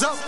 hands up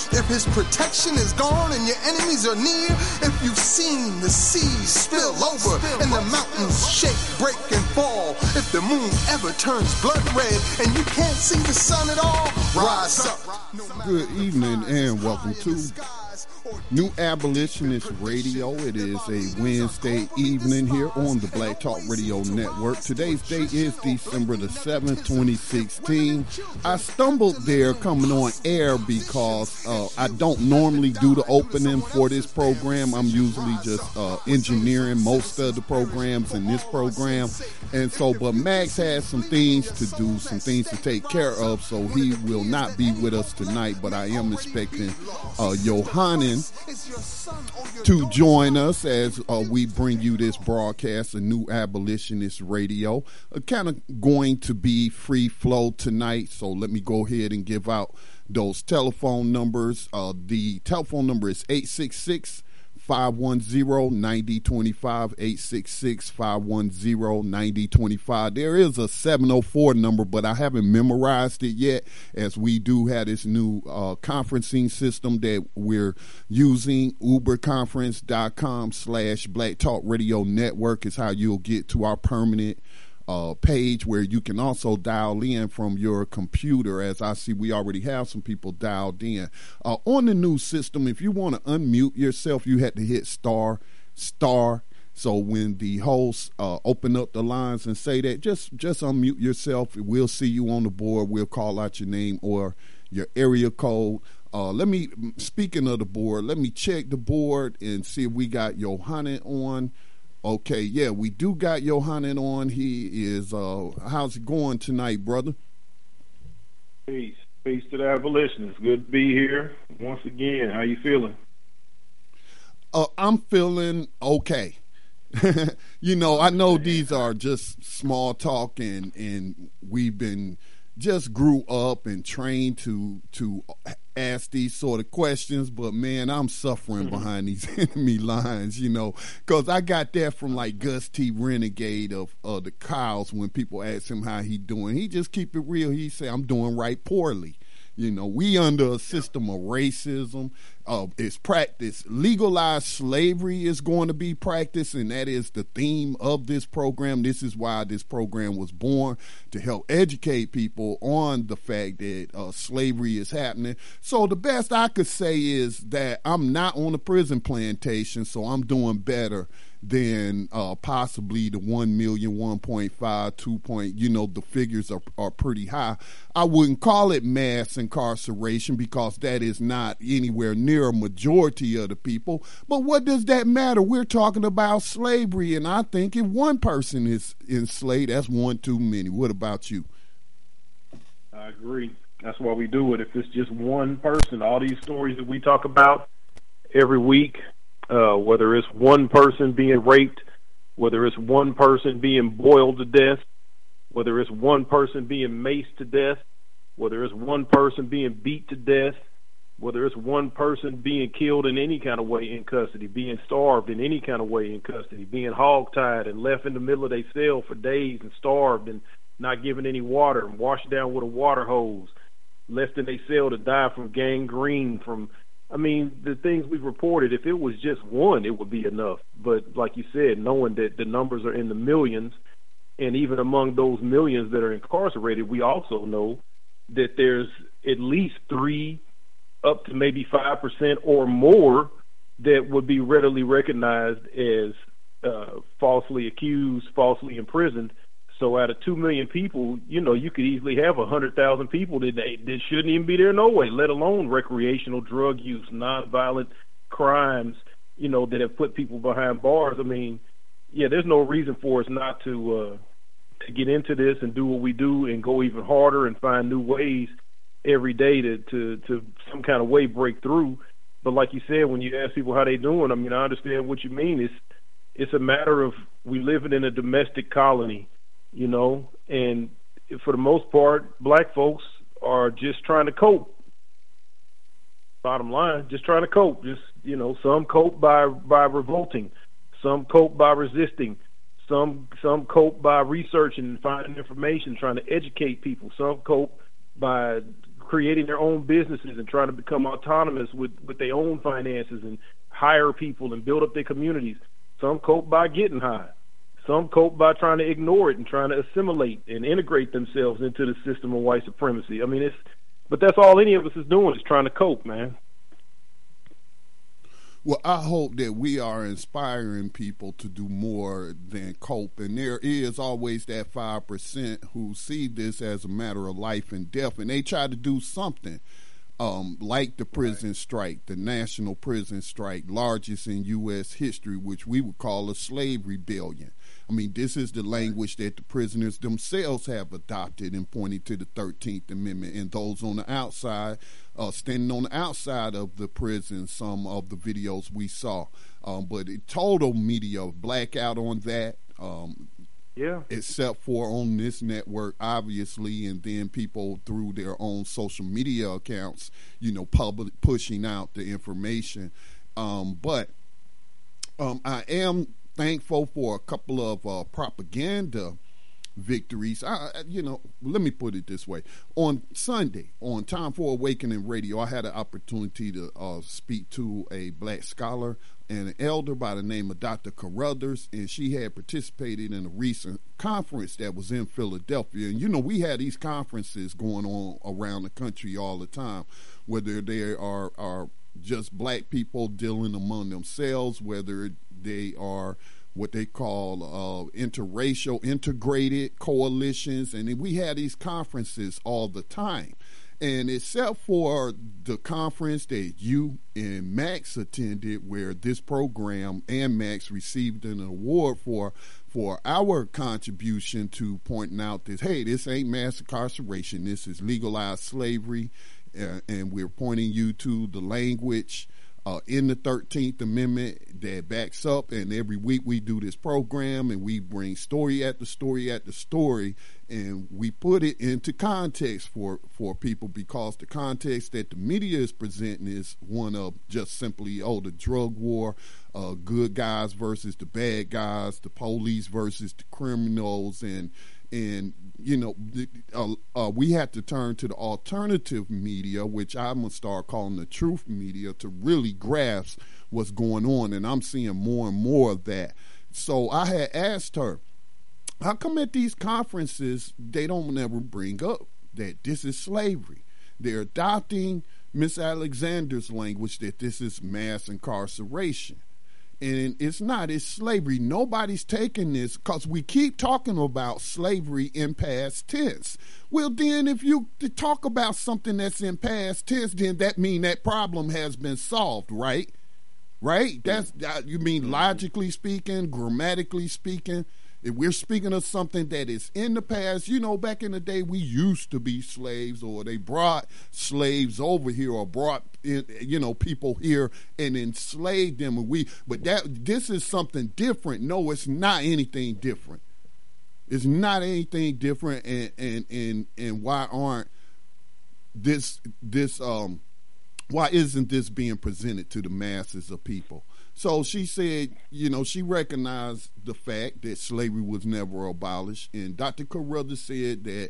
if his protection is gone and your enemies are near, if you've seen the seas spill over and the mountains shake, break, and fall, if the moon ever turns blood red and you can't see the sun at all, rise up. Good evening and welcome to New Abolitionist Radio. It is a Wednesday evening here on the Black Talk Radio Network. Today's date is December the 7th, 2016. I stumbled there coming on air because uh, I don't normally do the opening for this program. I'm usually just uh, engineering most of the programs in this program. And so, but Max has some things to do, some things to take care of, so he will not be with us tonight. But I am expecting uh, Johannin to join us as uh, we bring you this broadcast, a new abolitionist radio. Uh, kind of going to be free flow tonight, so let me go ahead and give out those telephone numbers. Uh, the telephone number is 866 510-9025 866-510-9025 there is a 704 number but i haven't memorized it yet as we do have this new uh, conferencing system that we're using uberconference.com slash black talk radio network is how you'll get to our permanent uh, page where you can also dial in from your computer. As I see, we already have some people dialed in. Uh, on the new system, if you want to unmute yourself, you had to hit star, star. So when the hosts uh, open up the lines and say that, just just unmute yourself. We'll see you on the board. We'll call out your name or your area code. Uh, let me, speaking of the board, let me check the board and see if we got Johanna on. Okay, yeah, we do got Johannin on. He is uh how's it going tonight, brother? Peace. Peace to the abolitionists. Good to be here once again. How you feeling? Uh, I'm feeling okay. you know, I know these are just small talk and and we've been just grew up and trained to to ask these sort of questions, but man, I'm suffering mm-hmm. behind these enemy lines, you know, because I got that from like Gus T. Renegade of uh, the Cows when people ask him how he doing. He just keep it real. He say, "I'm doing right poorly." You know, we under a system of racism. Uh, it's practiced. Legalized slavery is going to be practiced, and that is the theme of this program. This is why this program was born to help educate people on the fact that uh, slavery is happening. So the best I could say is that I'm not on a prison plantation, so I'm doing better than uh, possibly the 1 million, 1.5, 2 point, you know, the figures are, are pretty high. I wouldn't call it mass incarceration because that is not anywhere near a majority of the people. But what does that matter? We're talking about slavery, and I think if one person is enslaved, that's one too many. What about you? I agree. That's why we do it. If it's just one person, all these stories that we talk about every week, uh, whether it's one person being raped, whether it's one person being boiled to death, whether it's one person being maced to death, whether it's one person being beat to death, whether it's one person being killed in any kind of way in custody, being starved in any kind of way in custody, being hogtied and left in the middle of their cell for days and starved and not given any water and washed down with a water hose, left in their cell to die from gangrene, from I mean, the things we've reported, if it was just one, it would be enough. But like you said, knowing that the numbers are in the millions, and even among those millions that are incarcerated, we also know that there's at least three, up to maybe five percent or more that would be readily recognized as uh, falsely accused, falsely imprisoned. So out of two million people, you know, you could easily have a hundred thousand people that that shouldn't even be there no way, let alone recreational drug use, nonviolent crimes, you know, that have put people behind bars. I mean, yeah, there's no reason for us not to uh, to get into this and do what we do and go even harder and find new ways every day to to to some kind of way break through. But like you said, when you ask people how they doing, I mean, I understand what you mean. It's it's a matter of we living in a domestic colony you know, and for the most part, black folks are just trying to cope. Bottom line, just trying to cope. Just you know, some cope by by revolting, some cope by resisting, some some cope by researching and finding information, trying to educate people. Some cope by creating their own businesses and trying to become autonomous with with their own finances and hire people and build up their communities. Some cope by getting high. Some cope by trying to ignore it and trying to assimilate and integrate themselves into the system of white supremacy. I mean, it's but that's all any of us is doing is trying to cope, man. Well, I hope that we are inspiring people to do more than cope. And there is always that 5% who see this as a matter of life and death, and they try to do something um, like the prison right. strike, the national prison strike, largest in U.S. history, which we would call a slave rebellion. I mean, this is the language that the prisoners themselves have adopted in pointing to the 13th Amendment. And those on the outside, uh, standing on the outside of the prison, some of the videos we saw. Um, but it, total media blackout on that. Um, yeah. Except for on this network, obviously, and then people through their own social media accounts, you know, public pushing out the information. Um, but um, I am thankful for a couple of uh, propaganda victories. I, you know, let me put it this way: on Sunday, on Time for Awakening Radio, I had an opportunity to uh, speak to a black scholar and an elder by the name of Dr. Carruthers, and she had participated in a recent conference that was in Philadelphia. And you know, we had these conferences going on around the country all the time, whether they are are just black people dealing among themselves, whether they are what they call uh, interracial integrated coalitions, and we had these conferences all the time. And except for the conference that you and Max attended, where this program and Max received an award for for our contribution to pointing out that hey, this ain't mass incarceration, this is legalized slavery, and we're pointing you to the language uh, in the 13th Amendment that backs up. And every week we do this program and we bring story after story after story and we put it into context for, for people because the context that the media is presenting is one of just simply, oh, the drug war, uh, good guys versus the bad guys, the police versus the criminals, and and you know, uh, uh, we had to turn to the alternative media, which I'm gonna start calling the truth media, to really grasp what's going on, and I'm seeing more and more of that. So I had asked her, how come at these conferences they don't ever bring up that this is slavery? They're adopting Miss Alexander's language that this is mass incarceration and it's not it's slavery. Nobody's taking this because we keep talking about slavery in past tense. Well then if you talk about something that's in past tense then that mean that problem has been solved right? Right? That's you mean mm-hmm. logically speaking grammatically speaking if we're speaking of something that is in the past, you know, back in the day, we used to be slaves, or they brought slaves over here, or brought you know people here and enslaved them. And we, but that this is something different. No, it's not anything different. It's not anything different. And and and and why aren't this this um why isn't this being presented to the masses of people? So she said, you know, she recognized the fact that slavery was never abolished. And Dr. Carruthers said that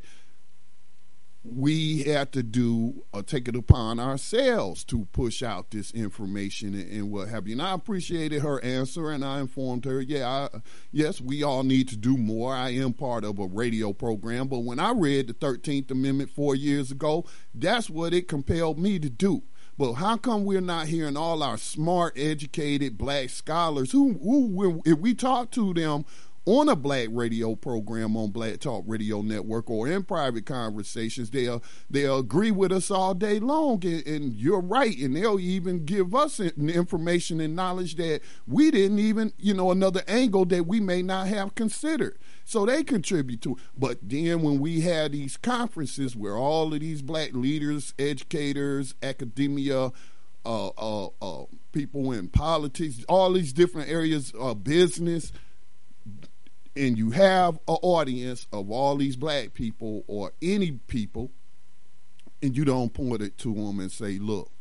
we had to do or take it upon ourselves to push out this information and, and, what have you. And I appreciated her answer, and I informed her, yeah, I, yes, we all need to do more. I am part of a radio program, but when I read the Thirteenth Amendment four years ago, that's what it compelled me to do. But how come we're not hearing all our smart, educated black scholars who, who if we talk to them on a black radio program on Black Talk Radio Network or in private conversations, they'll they'll agree with us all day long, and, and you're right, and they'll even give us information and knowledge that we didn't even, you know, another angle that we may not have considered. So they contribute to it. But then when we had these conferences where all of these black leaders, educators, academia, uh, uh, uh, people in politics, all these different areas of business and you have an audience of all these black people or any people, and you don't point it to them and say, look,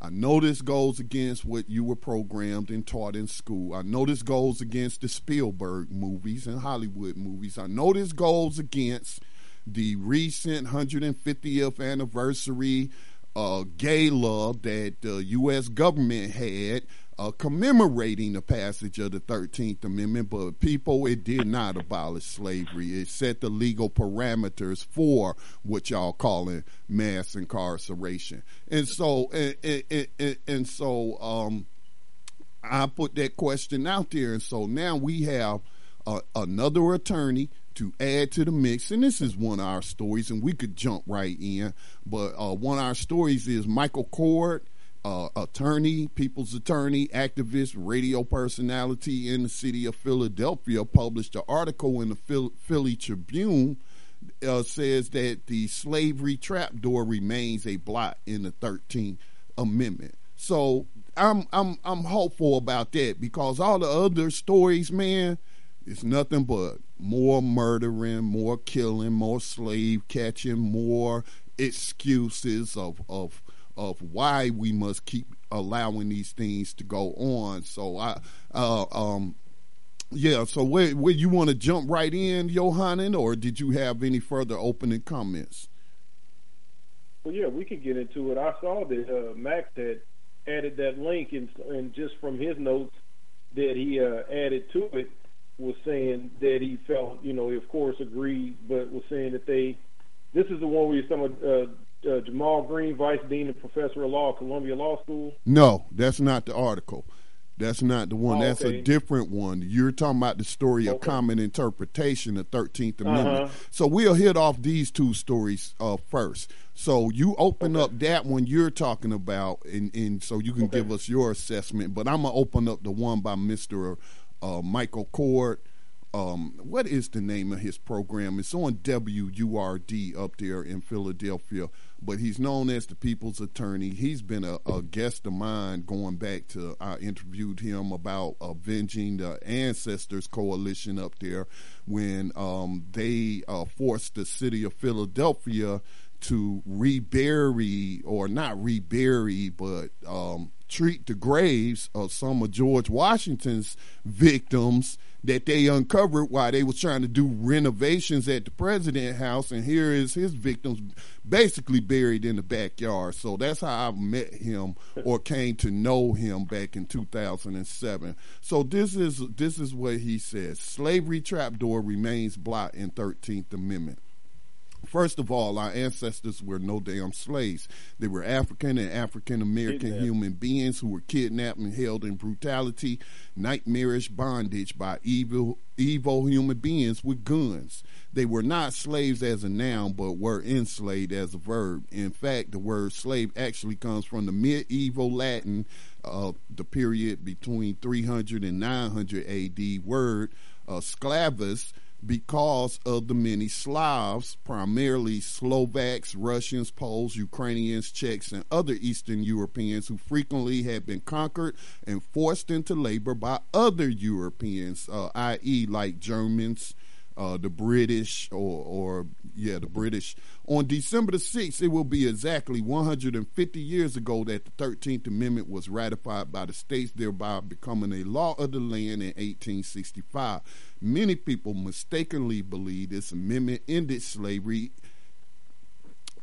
I know this goes against what you were programmed and taught in school. I know this goes against the Spielberg movies and Hollywood movies. I know this goes against the recent 150th anniversary uh, gala that the U.S. government had uh, commemorating the passage of the 13th Amendment, but people, it did not abolish slavery. It set the legal parameters for what y'all calling mass incarceration. And so, and, and, and, and so, um, I put that question out there. And so now we have uh, another attorney to add to the mix. And this is one of our stories, and we could jump right in. But uh, one of our stories is Michael Coard uh, attorney, people's attorney, activist, radio personality in the city of Philadelphia, published an article in the Philly Tribune. Uh, says that the slavery trapdoor remains a blot in the 13th Amendment. So I'm I'm I'm hopeful about that because all the other stories, man, it's nothing but more murdering, more killing, more slave catching, more excuses of of of why we must keep allowing these things to go on. So I, uh, um, yeah. So where where you want to jump right in, Yohanan, or did you have any further opening comments? Well, yeah, we could get into it. I saw that uh, Max had added that link, and, and just from his notes that he uh, added to it was saying that he felt, you know, he of course agreed, but was saying that they. This is the one where you're talking about uh, uh, Jamal Greene, Vice Dean and Professor of Law, Columbia Law School? No, that's not the article. That's not the one. Oh, that's a different one. You're talking about the story of common interpretation, the Thirteenth Amendment. Uh-huh. So we'll hit off these two stories uh, first. So you open okay. up that one you're talking about, and, and so you can okay. give us your assessment. But I'm gonna open up the one by Mister uh, Michael Coard um, what is the name of his program? It's on WURD up there in Philadelphia, but he's known as the People's Attorney. He's been a, a guest of mine going back to, I interviewed him about avenging the Ancestors Coalition up there when um, they uh, forced the city of Philadelphia to rebury, or not rebury, but um, treat the graves of some of George Washington's victims that they uncovered while they was trying to do renovations at the president house and here is his victims basically buried in the backyard. So that's how i met him or came to know him back in 2007 so this is this is what he says. Slavery trapdoor remains blocked in 13th amendment First of all, our ancestors were no damn slaves. They were African and African American human beings who were kidnapped and held in brutality, nightmarish bondage by evil evil human beings with guns. They were not slaves as a noun, but were enslaved as a verb. In fact, the word slave actually comes from the medieval Latin, uh, the period between 300 and 900 AD word uh, sclavus because of the many Slavs, primarily Slovaks, Russians, Poles, Ukrainians, Czechs, and other Eastern Europeans who frequently had been conquered and forced into labor by other Europeans, uh, i.e., like Germans, uh, the British, or, or, yeah, the British. On December the 6th, it will be exactly 150 years ago that the 13th Amendment was ratified by the states, thereby becoming a law of the land in 1865. Many people mistakenly believe this amendment ended slavery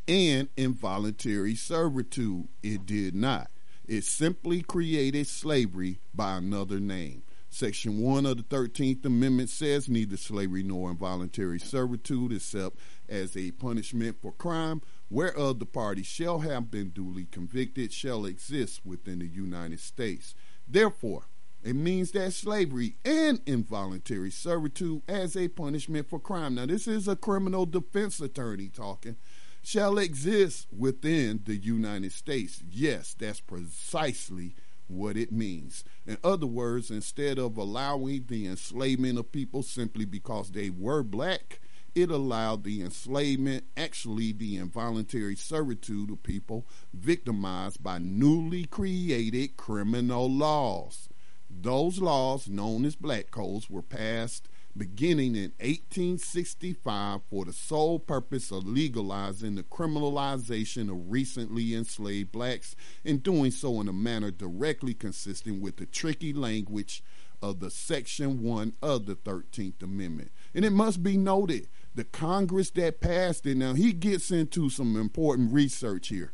and involuntary servitude. It did not. It simply created slavery by another name. Section 1 of the 13th Amendment says neither slavery nor involuntary servitude, except as a punishment for crime, whereof the party shall have been duly convicted, shall exist within the United States. Therefore, it means that slavery and involuntary servitude as a punishment for crime. Now, this is a criminal defense attorney talking shall exist within the United States. Yes, that's precisely what it means. In other words, instead of allowing the enslavement of people simply because they were black, it allowed the enslavement, actually the involuntary servitude of people victimized by newly created criminal laws. Those laws, known as black codes, were passed beginning in 1865 for the sole purpose of legalizing the criminalization of recently enslaved blacks and doing so in a manner directly consistent with the tricky language of the Section 1 of the 13th Amendment. And it must be noted, the Congress that passed it, now he gets into some important research here,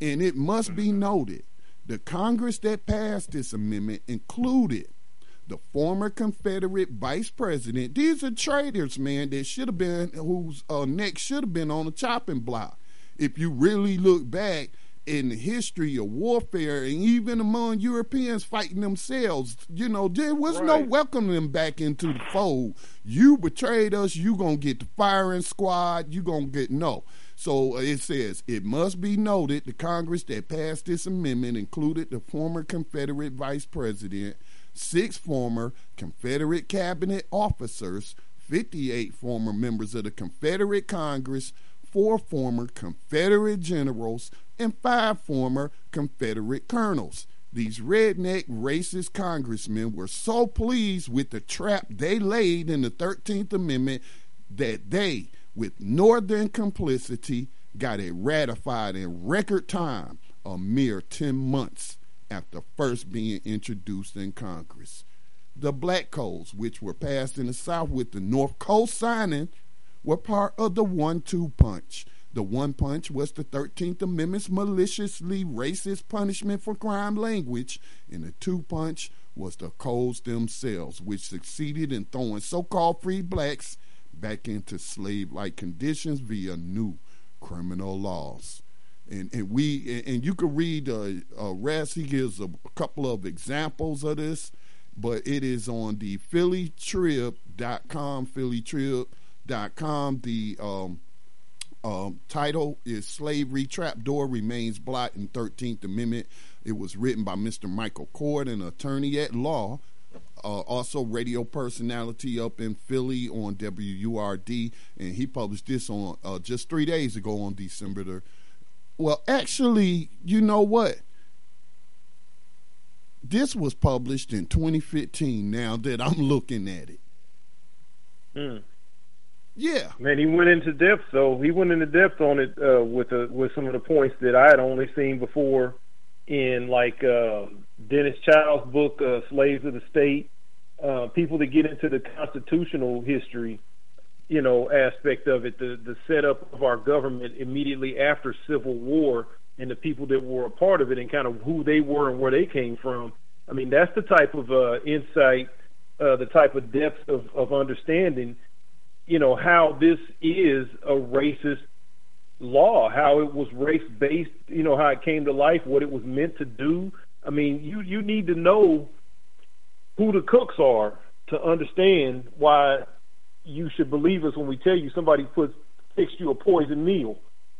and it must be noted, the Congress that passed this amendment included the former Confederate vice president. These are traitors, man, that should have been, whose uh, neck should have been on the chopping block. If you really look back in the history of warfare and even among Europeans fighting themselves, you know, there was right. no welcoming them back into the fold. You betrayed us, you gonna get the firing squad, you gonna get no. So uh, it says it must be noted the Congress that passed this amendment included the former Confederate vice president six former Confederate cabinet officers, 58 former members of the Confederate Congress, four former Confederate generals, and five former Confederate colonels. These redneck racist congressmen were so pleased with the trap they laid in the 13th Amendment that they, with Northern complicity, got it ratified in record time, a mere 10 months after first being introduced in Congress. The black codes, which were passed in the South with the North co-signing, were part of the one-two punch. The one punch was the 13th Amendment's maliciously racist punishment for crime language, and the two punch was the codes themselves, which succeeded in throwing so called free blacks back into slave like conditions via new criminal laws and and we and you can read uh, uh Rest. He gives a, couple of examples of this, but it is on the PhillyTrib.com. PhillyTrib.com. The um, um, title is "Slavery Trapdoor Remains Blot in Thirteenth Amendment." It was written by Mr. Michael Coard, an attorney at law. Uh, also radio personality up in Philly on WURD, and he published this on uh, just three days ago on December the well, actually, you know what? This was published in 2015. Now that I'm looking at it. Mm. Yeah. Man, he went into depth. So he went into depth on it uh, with a, with some of the points that I had only seen before in like uh, Dennis Childs' book, uh, "Slaves of the State." Uh, people that get into the constitutional history you know, aspect of it, the the setup of our government immediately after Civil War and the people that were a part of it and kind of who they were and where they came from. I mean, that's the type of uh, insight, uh, the type of depth of, of understanding, you know, how this is a racist law, how it was race based, you know, how it came to life, what it was meant to do. I mean, you you need to know who the cooks are to understand why you should believe us when we tell you somebody puts fixed you a poison meal.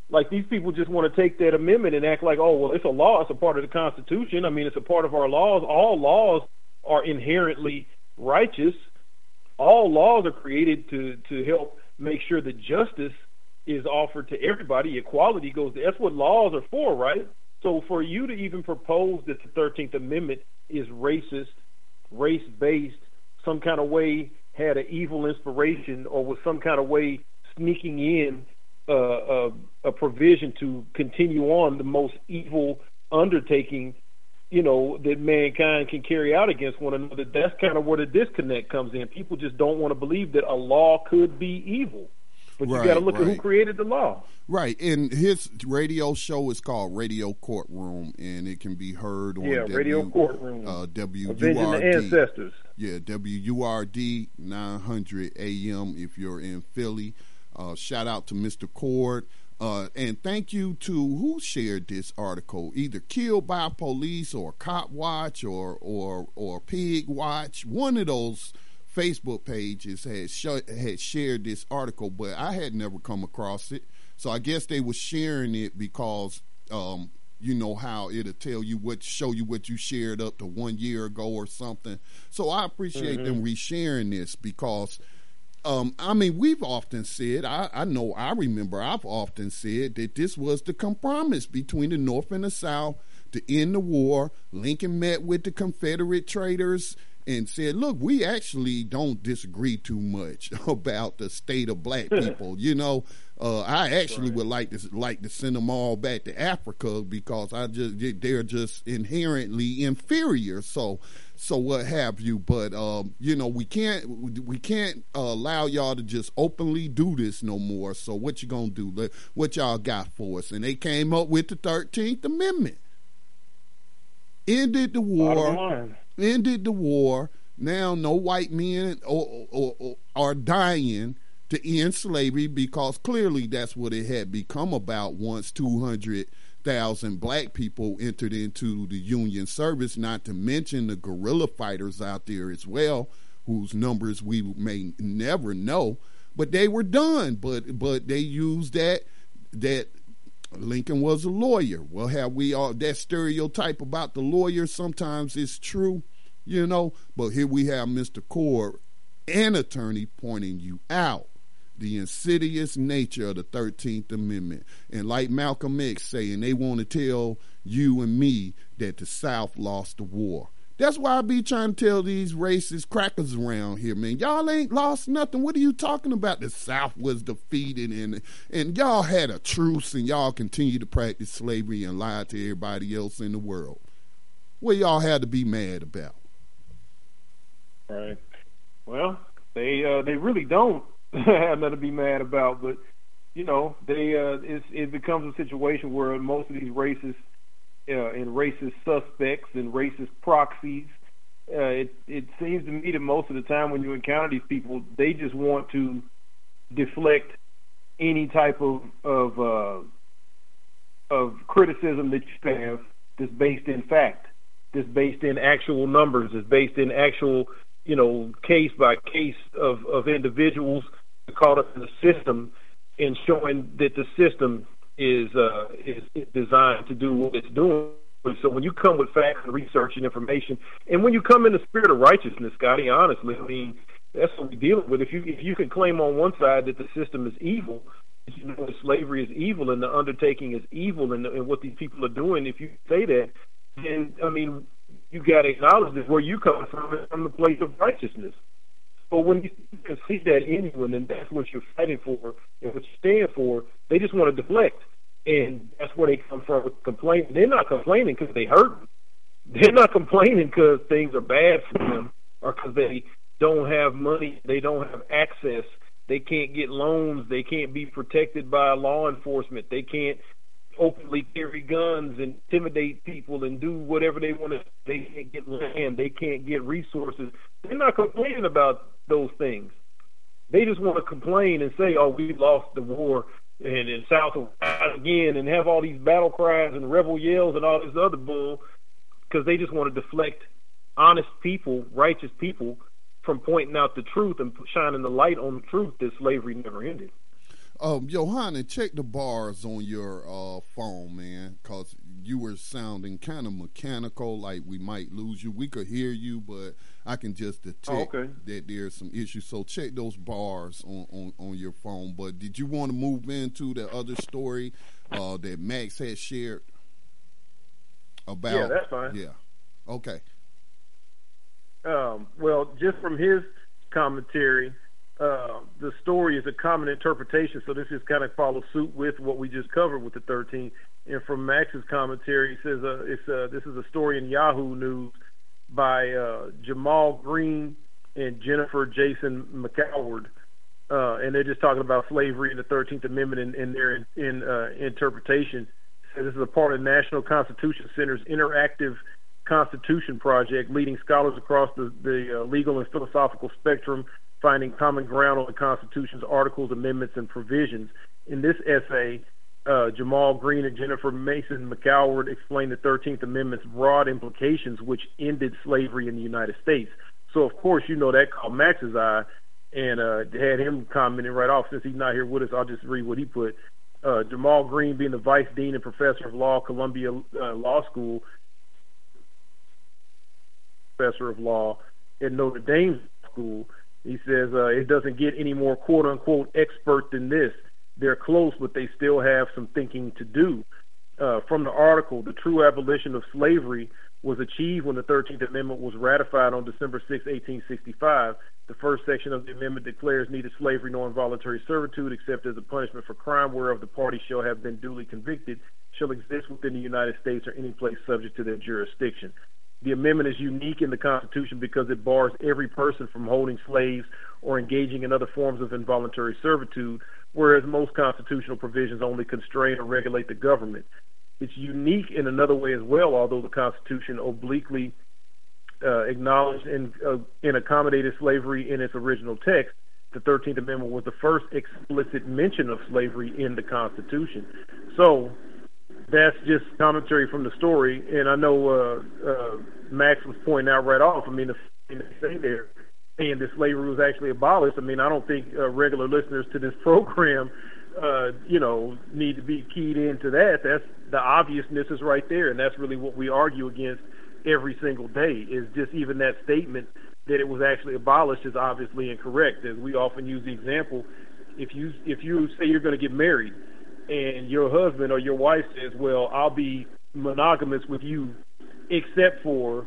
Like these people just want to take that amendment and act like, oh well, it's a law, it's a part of the Constitution. I mean, it's a part of our laws. All laws are inherently righteous. All laws are created to to help make sure that justice is offered to everybody. Equality goes. That's what laws are for, right? So for you to even propose that the Thirteenth Amendment is racist, race based, some kind of way had an evil inspiration or was some kind of way sneaking in uh, a, uh, a provision to continue on the most evil undertaking, you know, that mankind can carry out against one another. That's kind of where the disconnect comes in. People just don't want to believe that a law could be evil. But you Right, got to look at who right. created the law. Right, and his radio show is called Radio Courtroom, and it can be heard on Yeah, w, Radio Courtroom. uh, Avenging the WURD. ancestors. Yeah, WURD 900 AM if you're in Philly. Uh, shout out to Mr. Coard. Uh, and thank you to who shared this article, either Killed by Police or Cop Watch or or or Pig Watch. One of those Facebook pages had sh- had shared this article, but I had never come across it. So I guess they were sharing it because um, you know how it'll tell you what show you what you shared up to one year ago or something. So I appreciate them resharing this because um, I mean we've often said I, I know I remember I've often said that this was the compromise between the North and the South to end the war. Lincoln met with the Confederate traitors and said, "Look, we actually don't disagree too much about the state of black people. you know, uh, I actually would like to like to send them all back to Africa because I just they're just inherently inferior. So, so what have you? But um, you know, we can't we can't uh, allow y'all to just openly do this no more. So, what you gonna do? What y'all got for us? And they came up with the Thirteenth Amendment. Ended the war. Ended the war. Now, no white men or, or, or, are dying to end slavery because clearly that's what it had become about once 200,000 black people entered into the Union service, not to mention the guerrilla fighters out there as well, whose numbers we may never know. But they were done. But but they used that that Lincoln was a lawyer. Well, have we all that stereotype about the lawyer? Sometimes it's true, you know. But here we have Mr. Coard, an attorney, pointing you out the insidious nature of the Thirteenth Amendment. And like Malcolm X saying, they want to tell you and me that the South lost the war. That's why I be trying to tell these racist crackers around here, man. Y'all ain't lost nothing. What are you talking about? The South was defeated and and y'all had a truce and y'all continue to practice slavery and lie to everybody else in the world. What y'all had to be mad about? Right. Well, they uh, they really don't have nothing to be mad about, but you know, they uh, it becomes a situation where most of these racist uh, and racist suspects and racist proxies. Uh, it it seems to me that most of the time when you encounter these people, they just want to deflect any type of of uh, of criticism that you have that's based in fact, that's based in actual numbers, that's based in actual you know case by case of of individuals caught up in the system and showing that the system is uh, is, designed to do what it's doing. So when you come with facts and research and information, and when you come in the spirit of righteousness, Scotty, honestly, I mean that's what we're dealing with. If you if you can claim on one side that the system is evil, you know slavery is evil and the undertaking is evil, and, and what these people are doing, if you say that, then I mean you got to acknowledge that where you come from is from the place of righteousness. But when you can see that anyone, and that's what you're fighting for and what you stand for, they just want to deflect. And that's where they come from with complaining. They're not complaining because they hurt. They're not complaining because things are bad for them or because they don't have money, they don't have access, they can't get loans, they can't be protected by law enforcement, they can't openly carry guns and intimidate people and do whatever they want to. They can't get land. They can't get resources. They're not complaining about those things. They just want to complain and say, "Oh, we lost the war." And in South again, and have all these battle cries and rebel yells and all this other bull, because they just want to deflect honest people, righteous people, from pointing out the truth and shining the light on the truth that slavery never ended. Um, Johanna, check the bars on your uh, phone, man, because you were sounding kind of mechanical, like we might lose you. We could hear you, but I can just detect Oh, okay. that there's some issues. So check those bars on, on, on your phone. But did you want to move into the other story uh, that Max had shared about? Yeah, that's fine. Yeah. Okay. Um, well, just from his commentary, uh, the story is a common interpretation, so this just kind of follows suit with what we just covered with the 13. And from Max's commentary, he says uh, it's uh, this is a story in Yahoo News by uh, Jamal Greene and Jennifer Mason McAward. uh, and they're just talking about slavery and the Thirteenth Amendment in, in their in uh, interpretation. So this is a part of National Constitution Center's interactive Constitution project, leading scholars across the, the legal and philosophical spectrum, finding common ground on the Constitution's articles, amendments, and provisions. In this essay, uh, Jamal Greene and Jennifer Mason McAward explained the 13th Amendment's broad implications, which ended slavery in the United States. So, of course, you know that caught Max's eye and uh, had him commenting right off. Since he's not here with us, I'll just read what he put. Uh, Jamal Greene, being the vice dean and professor of law, Columbia uh, Law School, professor of law at Notre Dame School, he says uh, it doesn't get any more quote unquote expert than this. They're close, but they still have some thinking to do. Uh, from the article, the true abolition of slavery was achieved when the 13th Amendment was ratified on December 6, 1865. The first section of the amendment declares neither slavery nor involuntary servitude, except as a punishment for crime whereof the party shall have been duly convicted, shall exist within the United States or any place subject to their jurisdiction. The amendment is unique in the Constitution because it bars every person from holding slaves or engaging in other forms of involuntary servitude, whereas most constitutional provisions only constrain or regulate the government. It's unique in another way as well, although the Constitution obliquely uh, acknowledged and, uh, and accommodated slavery in its original text. The 13th Amendment was the first explicit mention of slavery in the Constitution. So that's just commentary from the story. And I know uh, uh, Max was pointing out right off. I mean, the thing say there, saying that slavery was actually abolished. I mean, I don't think uh, regular listeners to this program uh, you know, need to be keyed into that. That's the obviousness is right there, and that's really what we argue against every single day. Is just even that statement that it was actually abolished is obviously incorrect. As we often use the example, if you if you say you're going to get married, and your husband or your wife says, "Well, I'll be monogamous with you, except for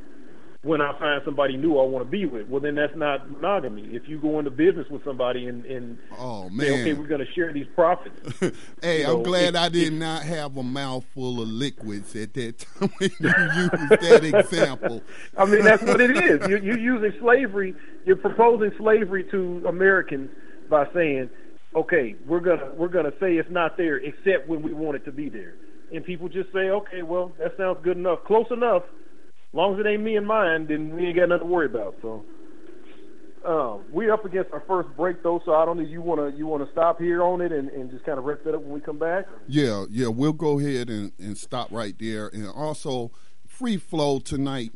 when I find somebody new I want to be with. Well, then that's not monogamy. If you go into business with somebody and, and oh man, say, okay, we're going to share these profits. hey, you I'm glad if, I did if, not have a mouthful of liquids at that time when you used that example. I mean, that's what it is. You're, you're using slavery. You're proposing slavery to Americans by saying, okay, we're gonna we're gonna say it's not there except when we want it to be there. And people just say, okay, well, that sounds good enough, close enough long as it ain't me and mine, then we ain't got nothing to worry about. So um, we're up against our first break though, so I don't know you wanna you wanna stop here on it and, and just kind of wrap that up when we come back. Yeah, yeah, we'll go ahead and, and stop right there. And also, free flow tonight.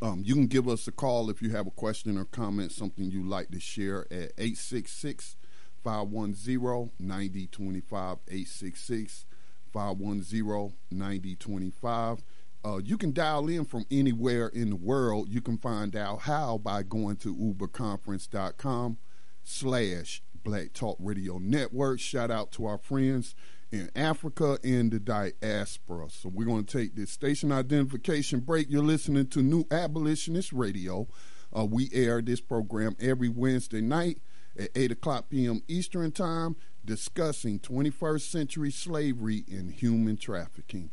Um, you can give us a call if you have a question or comment, something you'd like to share at 866 510 9025. 866 510 9025. Uh, you can dial in from anywhere in the world. You can find out how by going to uberconference.com slash Black Talk Radio Network. Shout out to our friends in Africa and the diaspora. So we're going to take this station identification break. You're listening to New Abolitionist Radio. Uh, we air this program every Wednesday night at 8 o'clock p.m. Eastern Time discussing 21st century slavery and human trafficking.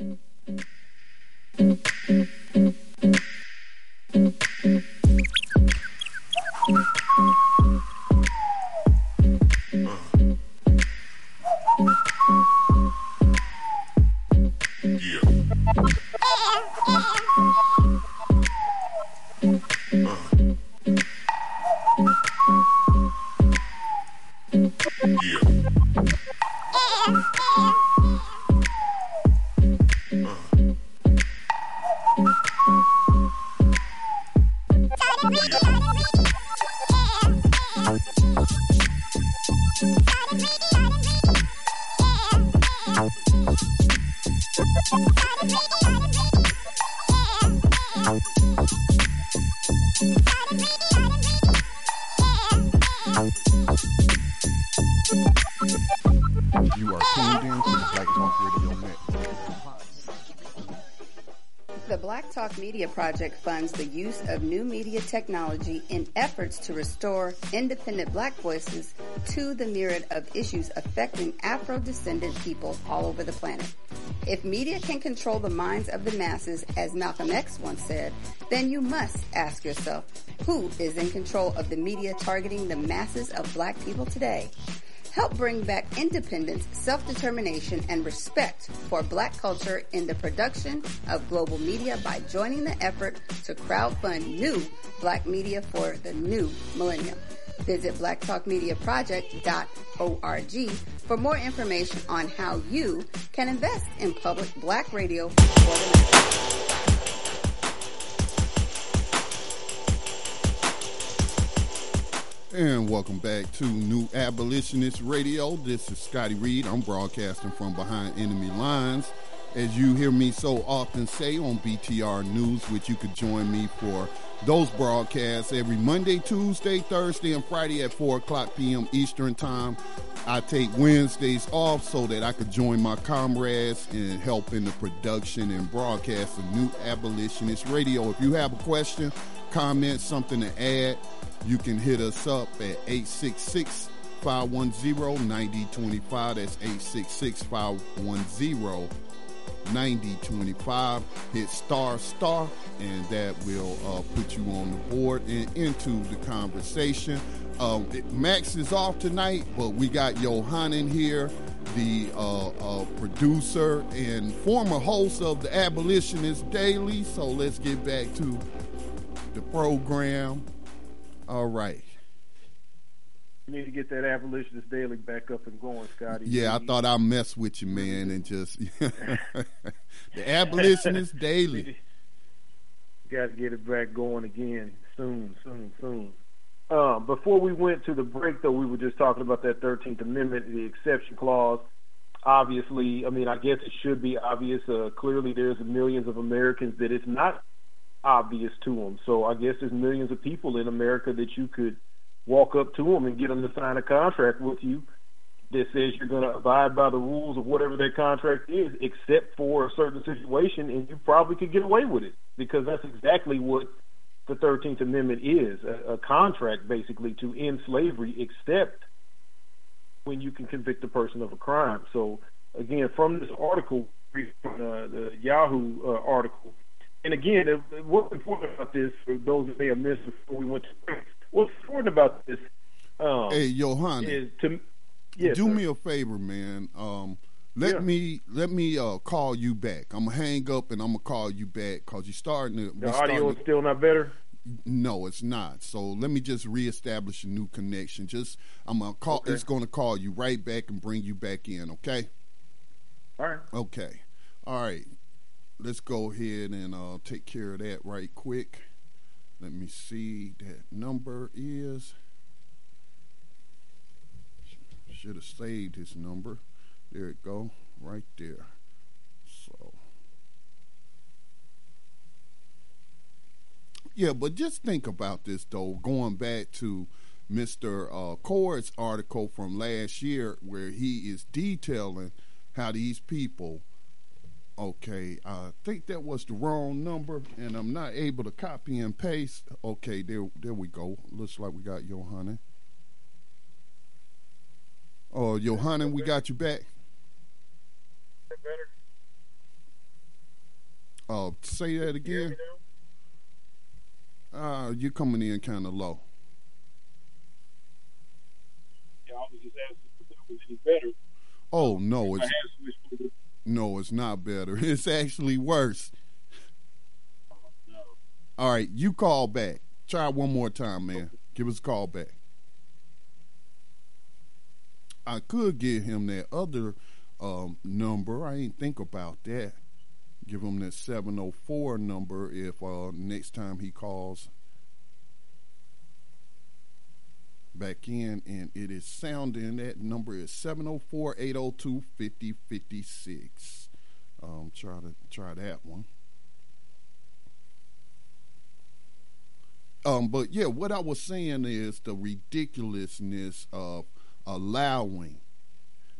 Uh-huh. Uh-huh. Uh-huh. Yeah. Project funds the use of new media technology in efforts to restore independent black voices to the myriad of issues affecting Afro-descendant people all over the planet. If media can control the minds of the masses, as Malcolm X once said, then you must ask yourself, who is in control of the media targeting the masses of black people today? Help bring back independence, self-determination, and respect for black culture in the production of global media by joining the effort to crowdfund new black media for the new millennium. Visit blacktalkmediaproject.org for more information on how you can invest in public black radio And welcome back to New Abolitionist Radio. This is Scotty Reed. I'm broadcasting from behind enemy lines. As you hear me so often say on BTR News, which you could join me for those broadcasts every Monday, Tuesday, Thursday, and Friday at 4 o'clock p.m. Eastern Time. I take Wednesdays off so that I could join my comrades in helping the production and broadcast of New Abolitionist Radio. If you have a question, comment, something to add, you can hit us up at 866 510 9025. That's 866 510 9025. Hit star star, and that will uh, put you on the board and into the conversation. Um, Max is off tonight, but we got Johanan here, the uh, uh, producer and former host of the Abolitionist Daily. So let's get back to the program. All right. You need to get that abolitionist daily back up and going, Scotty. Yeah, I thought I'd mess with you, man, and just the abolitionist daily. Got to get it back going again soon, soon, soon. Um, before we went to the break, though, we were just talking about that 13th Amendment, the exception clause. Obviously, I mean, I guess it should be obvious. Uh, clearly, there's millions of Americans that it's not obvious to them. So I guess there's millions of people in America that you could walk up to them and get them to sign a contract with you that says you're going to abide by the rules of whatever that contract is, except for a certain situation, and you probably could get away with it because that's exactly what the 13th Amendment is a, a contract basically to end slavery, except when you can convict a person of a crime. So, again, from this article, uh, the Yahoo uh, article, and again, what's important about this for those that may have missed before we went to what's important about this um, hey, Johanna, is to yes, do sir. me a favor, man. Um, let Yeah. me let me uh, call you back. I'm gonna hang up and I'm gonna call you back because you're starting to. The audio is to- still not better. no, it's not. So let me just reestablish a new connection. Just I'm gonna call. Okay. It's gonna call you right back and bring you back in. Okay. All right. Okay. All right. Let's go ahead and uh, take care of that right quick. Let me see. That number is. Should have saved his number. There it go. Right there. So. Yeah, but just think about this though. Going back to Mr. Uh, Coard's article from last year, where he is detailing how these people. Okay, I think that was the wrong number, and I'm not able to copy and paste. Okay, there, there we go. Looks like we got Johanna. Oh, Johanna, we got you back. Better. Uh, say that again. Uh, you're coming in kind of low. Yeah, I was just asking if that was any better. Oh no, it's no, it's not better. It's actually worse. All right, you call back. Try one more time, man. Give us a call back. I could give him that other um, number. I ain't think about that. Give him that 704 number if uh, next time he calls back in. And it is sounding, that number is 704 802 5056. Um, try to try that one. Um, but yeah, what I was saying is the ridiculousness of allowing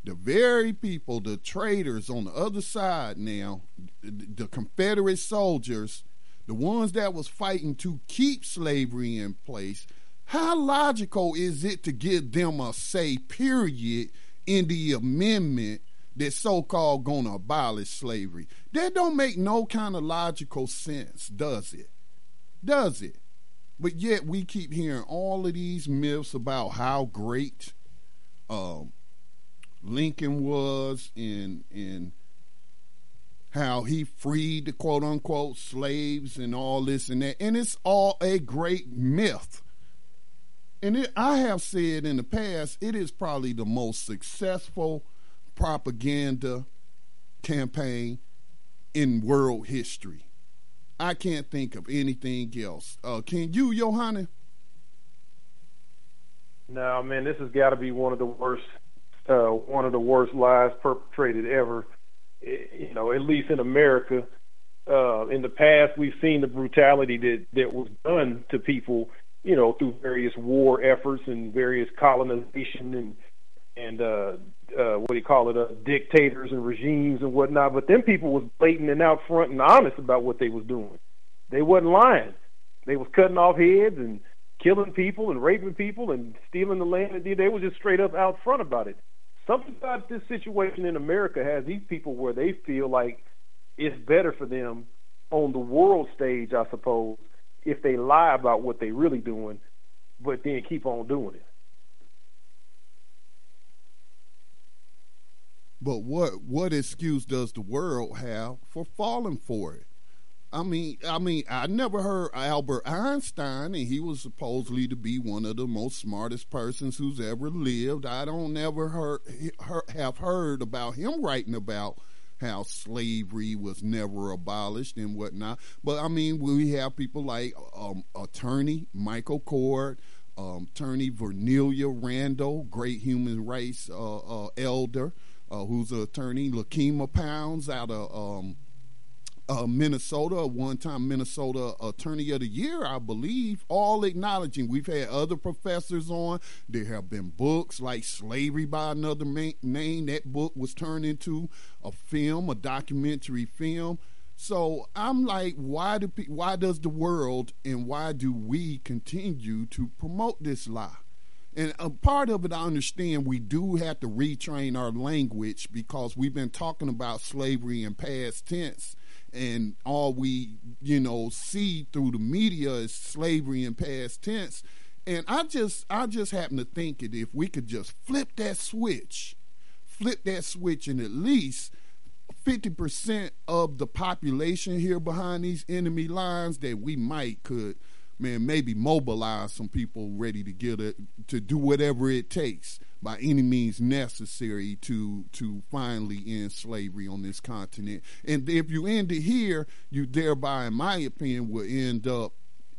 the very people, the traitors on the other side now, the the Confederate soldiers, the ones that was fighting to keep slavery in place, how logical is it to give them a say period in the amendment that so-called gonna abolish slavery. That don't make no kind of logical sense, does it? Does it? But yet we keep hearing all of these myths about how great um, Lincoln was and and how he freed the quote unquote slaves and all this and that. And it's all a great myth. And it, I have said in the past, it is probably the most successful propaganda campaign in world history. I can't think of anything else. Uh, can you, Johanna? No, man, this has got to be one of the worst, uh, one of the worst lies perpetrated ever. You know, at least in America. Uh, in the past, we've seen the brutality that that was done to people. You know, through various war efforts and various colonization and and uh, uh, what do you call it, uh, dictators and regimes and whatnot. But then people was blatant and out front and honest about what they was doing. They wasn't lying. They was cutting off heads and killing people and raping people and stealing the land. They was just straight up out front about it. Something about this situation in America has these people where they feel like it's better for them on the world stage, I suppose, if they lie about what they're really doing, but then keep on doing it. But what what excuse does the world have for falling for it? I mean, I mean, I never heard Albert Einstein, and he was supposedly to be one of the most smartest persons who's ever lived. I don't never heard, have heard about him writing about how slavery was never abolished and whatnot. But I mean, we have people like um, attorney Michael Coard, um, attorney Vernellia Randall, great human rights uh, uh, elder uh, who's an attorney, Lakema Pounds out of um, uh, Minnesota, a one time Minnesota Attorney of the Year, I believe, all acknowledging. We've had other professors on. There have been books like Slavery by Another Name. That book was turned into a film, a documentary film. So I'm like, why do why does the world and why do we continue to promote this lie? And a part of it, I understand we do have to retrain our language because we've been talking about slavery in past tense, and all we, you know, see through the media is slavery in past tense. And I just, I just happen to think that if we could just flip that switch, flip that switch, and at least 50% of the population here behind these enemy lines, that we might could man, maybe mobilize some people ready to get it to do whatever it takes by any means necessary to to finally end slavery on this continent. And if you end it here, you thereby, in my opinion, will end up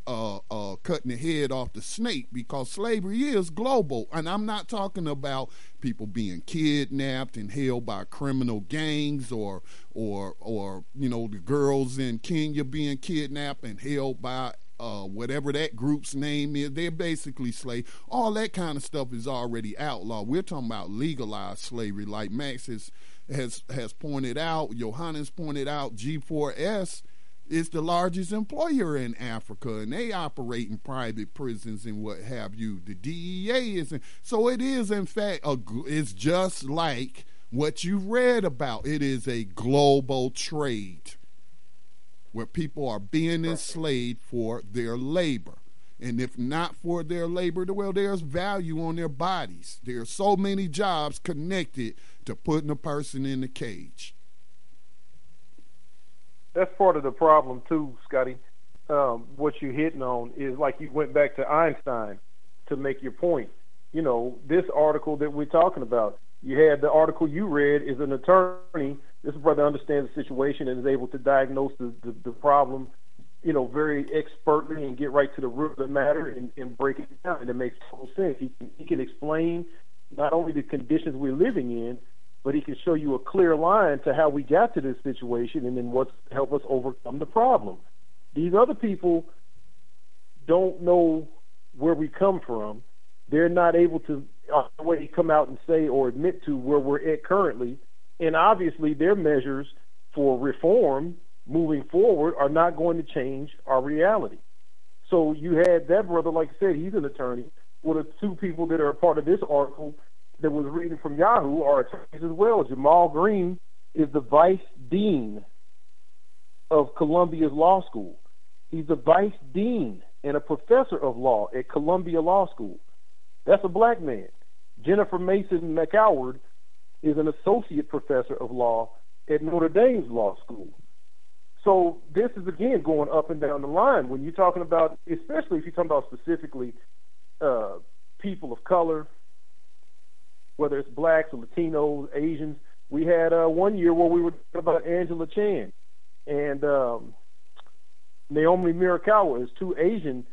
uh, uh, cutting the head off the snake because slavery is global. And I'm not talking about people being kidnapped and held by criminal gangs or or or you know the girls in Kenya being kidnapped and held by uh, whatever that group's name is. They're basically slave. All that kind of stuff is already outlawed. We're talking about legalized slavery, like Max has has has pointed out. Johannes pointed out. G4S is the largest employer in Africa, and they operate in private prisons and what have you. The DEA is in, so it is in fact a, it's just like what you read about. It is a global trade where people are being enslaved for their labor. And if not for their labor, well, there's value on their bodies. There are so many jobs connected to putting a person in a cage. That's part of the problem too, Scotty. Um, what you're hitting on is like you went back to Einstein to make your point. You know, this article that we're talking about, you had the article you read is an attorney this brother understands the situation and is able to diagnose the, the, the problem, you know, very expertly and get right to the root of the matter and, and break it down. And it makes total sense. He he can explain not only the conditions we're living in, but he can show you a clear line to how we got to this situation and then what's help us overcome the problem. These other people don't know where we come from. They're not able to uh, way come out and say or admit to where we're at currently and obviously, their measures for reform moving forward are not going to change our reality. So you had that brother, like I said, he's an attorney. Well, the two people that are a part of this article, that was reading from Yahoo are attorneys as well. Jamal Greene is the vice dean of Columbia's law school. He's the vice dean and a professor of law at Columbia Law School. That's a black man. Jennifer Mason McAward is an associate professor of law at Notre Dame's law school. So this is again going up and down the line when you're talking about, especially if you're talking about specifically uh, people of color, whether it's blacks or Latinos, Asians. We had uh, one year where we were talking about Angela Chan and um, Naomi Murakawa as two Asian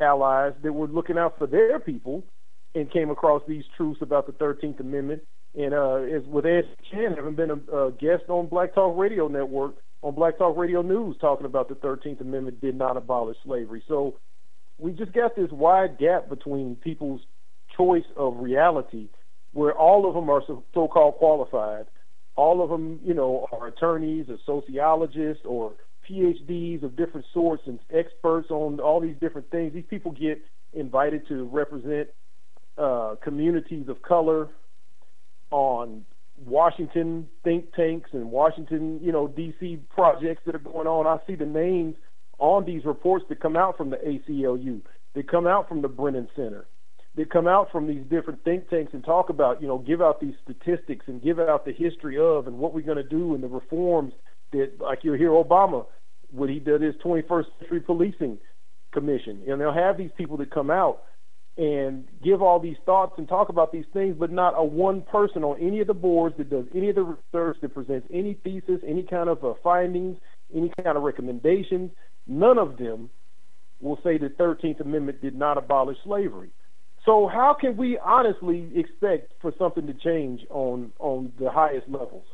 allies that were looking out for their people and came across these truths about the 13th Amendment. And uh, as with Angela Chan having been a, a guest on Black Talk Radio Network on Black Talk Radio News talking about the 13th Amendment did not abolish slavery. So we just got this wide gap between people's choice of reality where all of them are so called qualified. All of them, you know, are attorneys or sociologists or PhDs of different sorts and experts on all these different things. These people get invited to represent uh, communities of color on Washington think tanks and Washington, you know, D.C. projects that are going on. I see the names on these reports that come out from the ACLU, that come out from the Brennan Center, that come out from these different think tanks and talk about, you know, give out these statistics and give out the history of and what we're going to do and the reforms that, like you'll hear Obama, what he did his 21st century policing commission. And they'll have these people that come out and give all these thoughts and talk about these things, but not a one person on any of the boards that does any of the research that presents any thesis, any kind of uh, findings, any kind of recommendations. None of them will say the 13th Amendment did not abolish slavery. So how can we honestly expect for something to change on on the highest levels?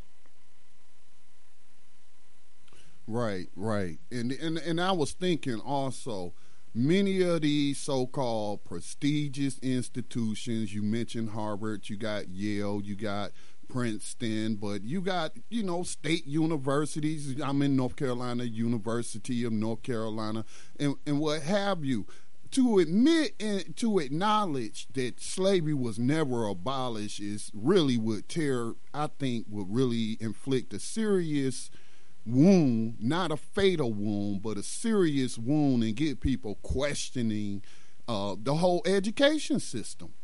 Right, right. And and and I was thinking also many of these so-called prestigious institutions you mentioned harvard you got yale you got princeton but you got you know state universities. I'm in north carolina university of north carolina and, and what have you. To admit and to acknowledge that slavery was never abolished is really would tear i think would really inflict a serious wound, not a fatal wound, but a serious wound, and get people questioning uh, the whole education system.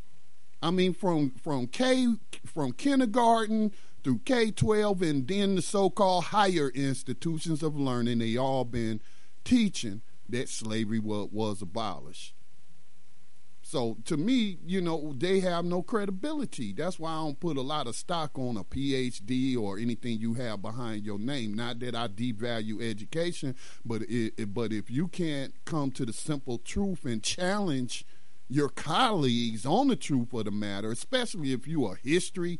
I mean, from from K from kindergarten through K twelve, and then the so-called higher institutions of learning, they all been teaching that slavery was, was abolished. So to me, you know, they have no credibility. That's why I don't put a lot of stock on a PhD or anything you have behind your name. Not that I devalue education, but it, but if you can't come to the simple truth and challenge your colleagues on the truth of the matter, especially if you are history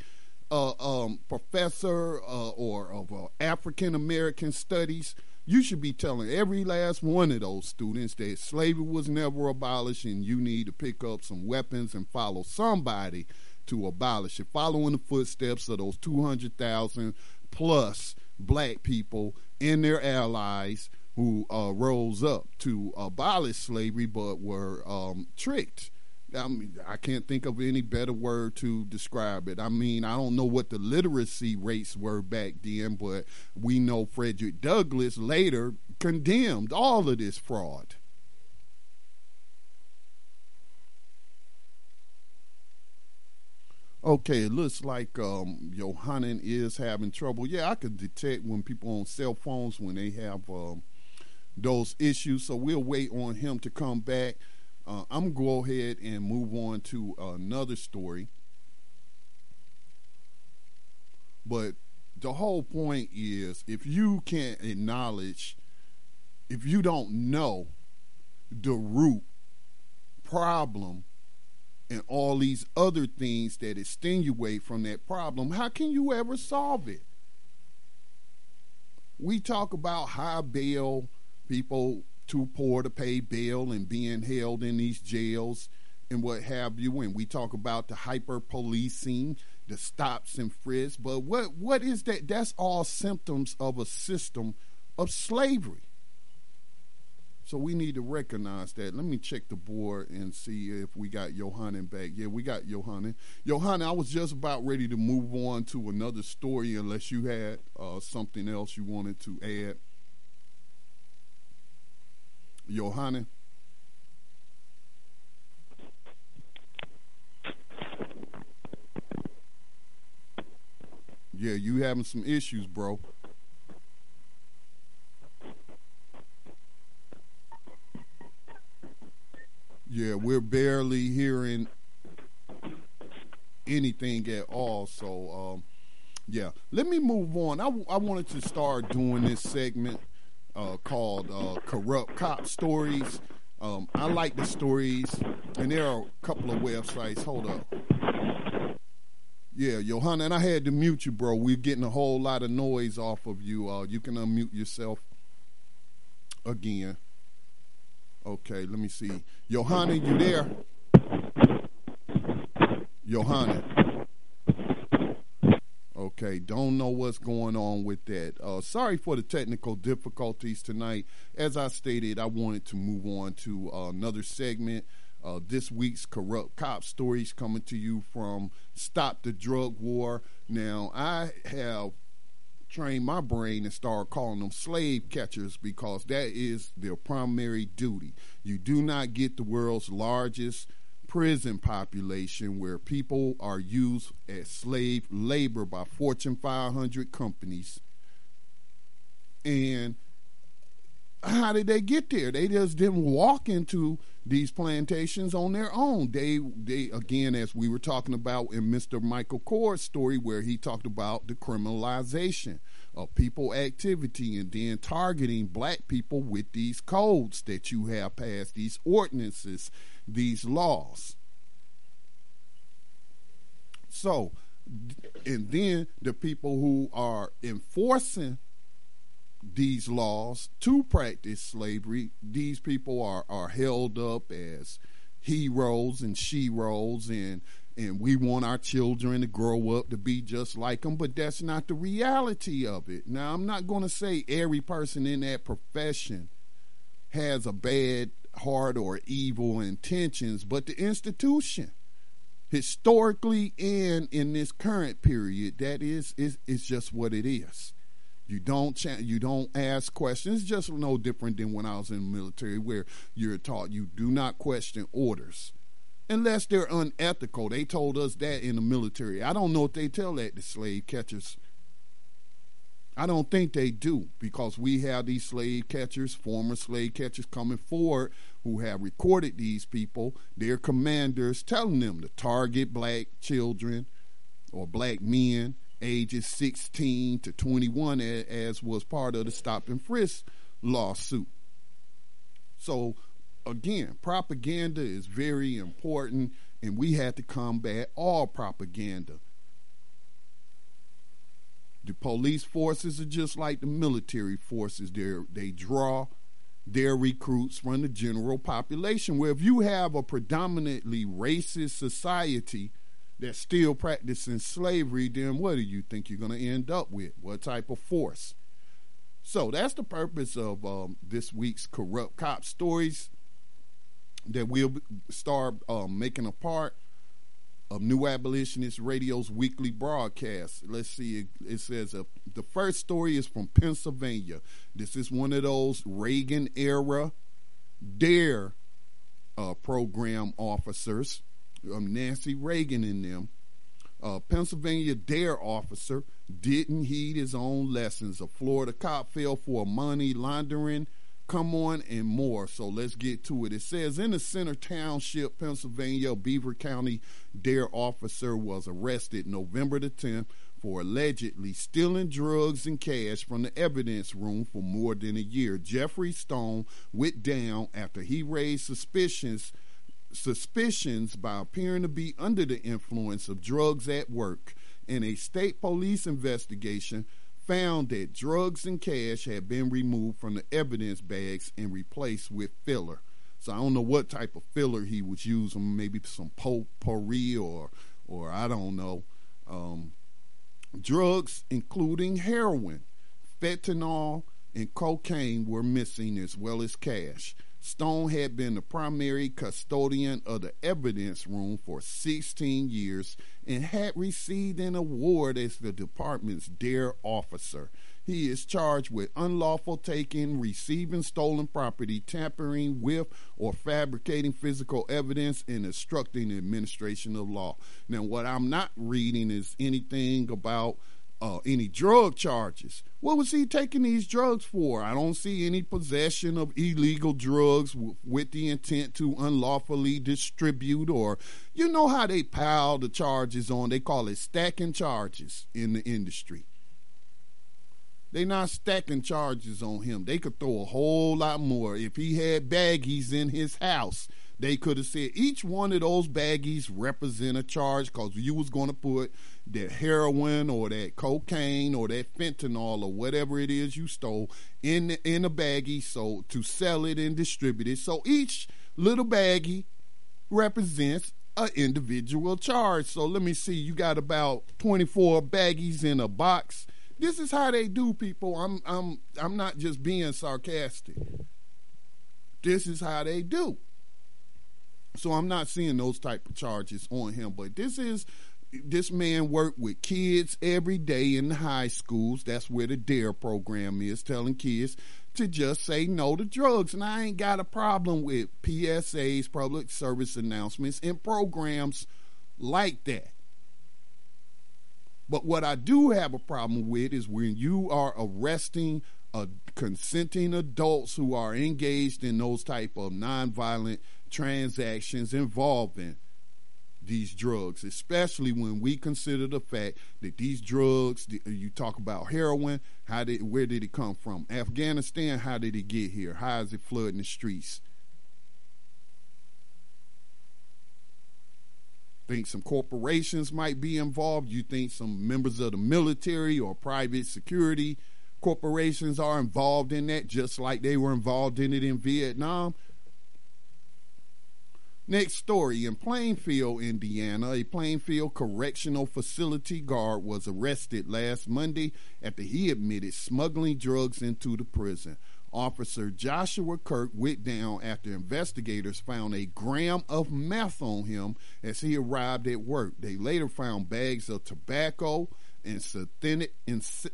uh, um, professor uh, or of uh, African American studies you should be telling every last one of those students that slavery was never abolished and you need to pick up some weapons and follow somebody to abolish it, following the footsteps of those 200,000 plus black people and their allies who uh, rose up to abolish slavery but were um, tricked I mean, I can't think of any better word to describe it. I mean, I don't know what the literacy rates were back then, but we know Frederick Douglass later condemned all of this fraud. Okay, it looks like um, Johannan is having trouble. Yeah, I can detect when people on cell phones when they have um, those issues. So we'll wait on him to come back. Uh, I'm going to go ahead and move on to another story. But the whole point is if you can't acknowledge, if you don't know the root problem and all these other things that extenuate from that problem, how can you ever solve it? We talk about high bail, people too poor to pay bail and being held in these jails and what have you. And we talk about the hyper policing, the stops and frisks. But what what is that? That's all symptoms of a system of slavery. So we need to recognize that. Let me check the board and see if we got Johanna back. Yeah, we got Johanna. Johanna, I was just about ready to move on to another story unless you had uh, something else you wanted to add. Johanna? Yeah, you having some issues, bro. Yeah, we're barely hearing anything at all. So, um, yeah, let me move on. I, I wanted to start doing this segment uh, called uh, Corrupt Cop Stories. Um, I like the stories, and there are a couple of websites. Hold up. Yeah, Johanna, and I had to mute you, bro. We're getting a whole lot of noise off of you. Uh, you can unmute yourself again. Okay, let me see. Johanna, you there? Johanna. Okay, don't know what's going on with that. Uh, sorry for the technical difficulties tonight. As I stated, I wanted to move on to uh, another segment. Uh, this week's corrupt cop stories coming to you from Stop the Drug War. Now, I have trained my brain and start calling them slave catchers because that is their primary duty. You do not get the world's largest prison population where people are used as slave labor by Fortune 500 companies. And how did they get there? They just didn't walk into these plantations on their own. They they again, as we were talking about in Mr. Michael Coard's story, where he talked about the criminalization of people activity and then targeting black people with these codes that you have passed, these ordinances, these laws. So, and then the people who are enforcing these laws to practice slavery, these people are, are held up as heroes and sheroes and and we want our children to grow up to be just like them, but that's not the reality of it. Now, I'm not going to say every person in that profession has a bad heart or evil intentions, but the institution, historically and in this current period, that is is is just what it is. You don't ch- you don't ask questions. It's just no different than when I was in the military, where you're taught you do not question orders, unless they're unethical. They told us that in the military. I don't know if they tell that to slave catchers. I don't think they do because we have these slave catchers, former slave catchers coming forward who have recorded these people, their commanders telling them to target black children or black men ages 16 to 21, as was part of the stop and frisk lawsuit. So, again, propaganda is very important, and we had to combat all propaganda. The police forces are just like the military forces. They they draw their recruits from the general population. Where if you have a predominantly racist society, that's still practicing slavery, then what do you think you're going to end up with? What type of force? So that's the purpose of um, this week's corrupt cop stories that we'll start um, making a part of New Abolitionist Radio's weekly broadcast. Let's see, it, it says uh, the first story is from Pennsylvania. This is one of those Reagan era DARE uh, program officers um, Nancy Reagan in them. Uh, Pennsylvania DARE officer didn't heed his own lessons. A Florida cop fell for money laundering, come on, and more. So let's get to it. It says in the Center Township, Pennsylvania, Beaver County DARE officer was arrested November the 10th for allegedly stealing drugs and cash from the evidence room for more than a year. Jeffrey Stone went down after he raised suspicions suspicions by appearing to be under the influence of drugs at work, In a state police investigation found that drugs and cash had been removed from the evidence bags and replaced with filler. So I don't know what type of filler he was using, maybe some potpourri or, or I don't know. Um, drugs including heroin, fentanyl, and cocaine were missing as well as cash. Stone had been the primary custodian of the evidence room for 16 years and had received an award as the department's DARE officer. He is charged with unlawful taking, receiving stolen property, tampering with or fabricating physical evidence, and obstructing the administration of law. Now, what I'm not reading is anything about uh, any drug charges. What was he taking these drugs for? I don't see any possession of illegal drugs w- with the intent to unlawfully distribute, or you know how they pile the charges on. They call it stacking charges in the industry. They not stacking charges on him. They could throw a whole lot more. If he had baggies in his house, they could have said each one of those baggies represent a charge because you was going to put that heroin or that cocaine or that fentanyl or whatever it is you stole in in a baggie so to sell it and distribute it. So each little baggie represents an individual charge. So let me see, you got about 24 baggies in a box this is how they do people. I'm I'm I'm not just being sarcastic. This is how they do. So I'm not seeing those type of charges on him, but this is this man worked with kids every day in the high schools. That's where the DARE program is, telling kids to just say no to drugs. And I ain't got a problem with PSAs, public service announcements, and programs like that. But what I do have a problem with is when you are arresting consenting adults who are engaged in those type of nonviolent transactions involving these drugs, especially when we consider the fact that these drugs, you talk about heroin, how did, where did it come from? Afghanistan, how did it get here? How is it flooding the streets? think some corporations might be involved. You think some members of the military or private security corporations are involved in that, just like they were involved in it in Vietnam. Next story in Plainfield, Indiana, a Plainfield Correctional Facility guard was arrested last Monday after he admitted smuggling drugs into the prison. Officer Joshua Kirk went down after investigators found a gram of meth on him as he arrived at work. They later found bags of tobacco and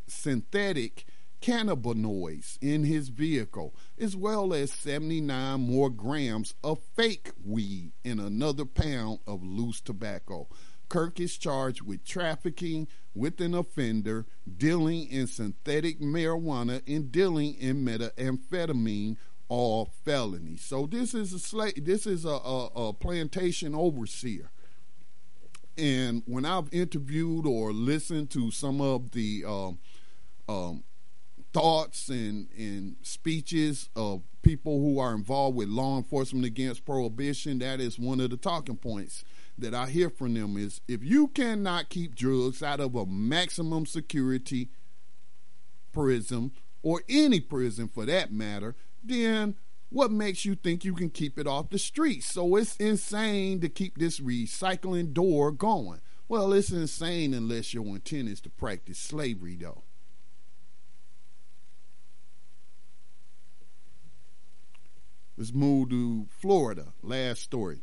synthetic, cannabinoids in his vehicle, as well as 79 more grams of fake weed and another pound of loose tobacco. Kirk is charged with trafficking with an offender, dealing in synthetic marijuana, and dealing in methamphetamine, all felonies. So this is a slave. This is a, a, a plantation overseer. And when I've interviewed or listened to some of the um, um, thoughts and, and speeches of people who are involved with law enforcement against prohibition, that is one of the talking points that I hear from them is if you cannot keep drugs out of a maximum security prison or any prison for that matter, then what makes you think you can keep it off the streets? So it's insane to keep this recycling door going. Well, it's insane unless your intent is to practice slavery, though. Let's move to Florida. Last story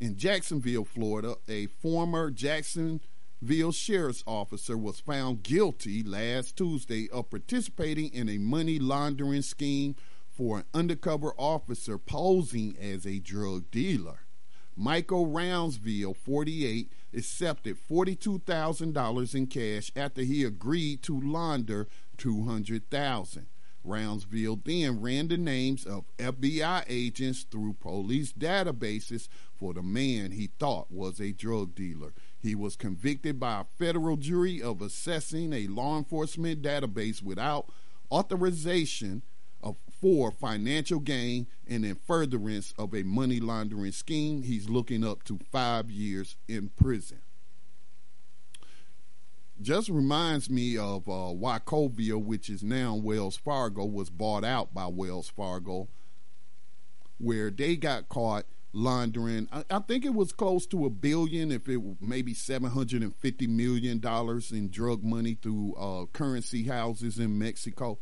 in Jacksonville, Florida, a former Jacksonville sheriff's officer was found guilty last Tuesday of participating in a money laundering scheme for an undercover officer posing as a drug dealer. Michael Roundsville, 48, accepted $42,000 in cash after he agreed to launder 200,000. Roundsville then ran the names of FBI agents through police databases for the man he thought was a drug dealer. He was convicted by a federal jury of accessing a law enforcement database without authorization of, for financial gain and in furtherance of a money laundering scheme. He's looking up to five years in prison. Just reminds me of uh, Wachovia, which is now Wells Fargo, was bought out by Wells Fargo, where they got caught laundering. I, I, think it was close to a billion, if it maybe seven hundred and fifty million dollars in drug money through uh, currency houses in Mexico.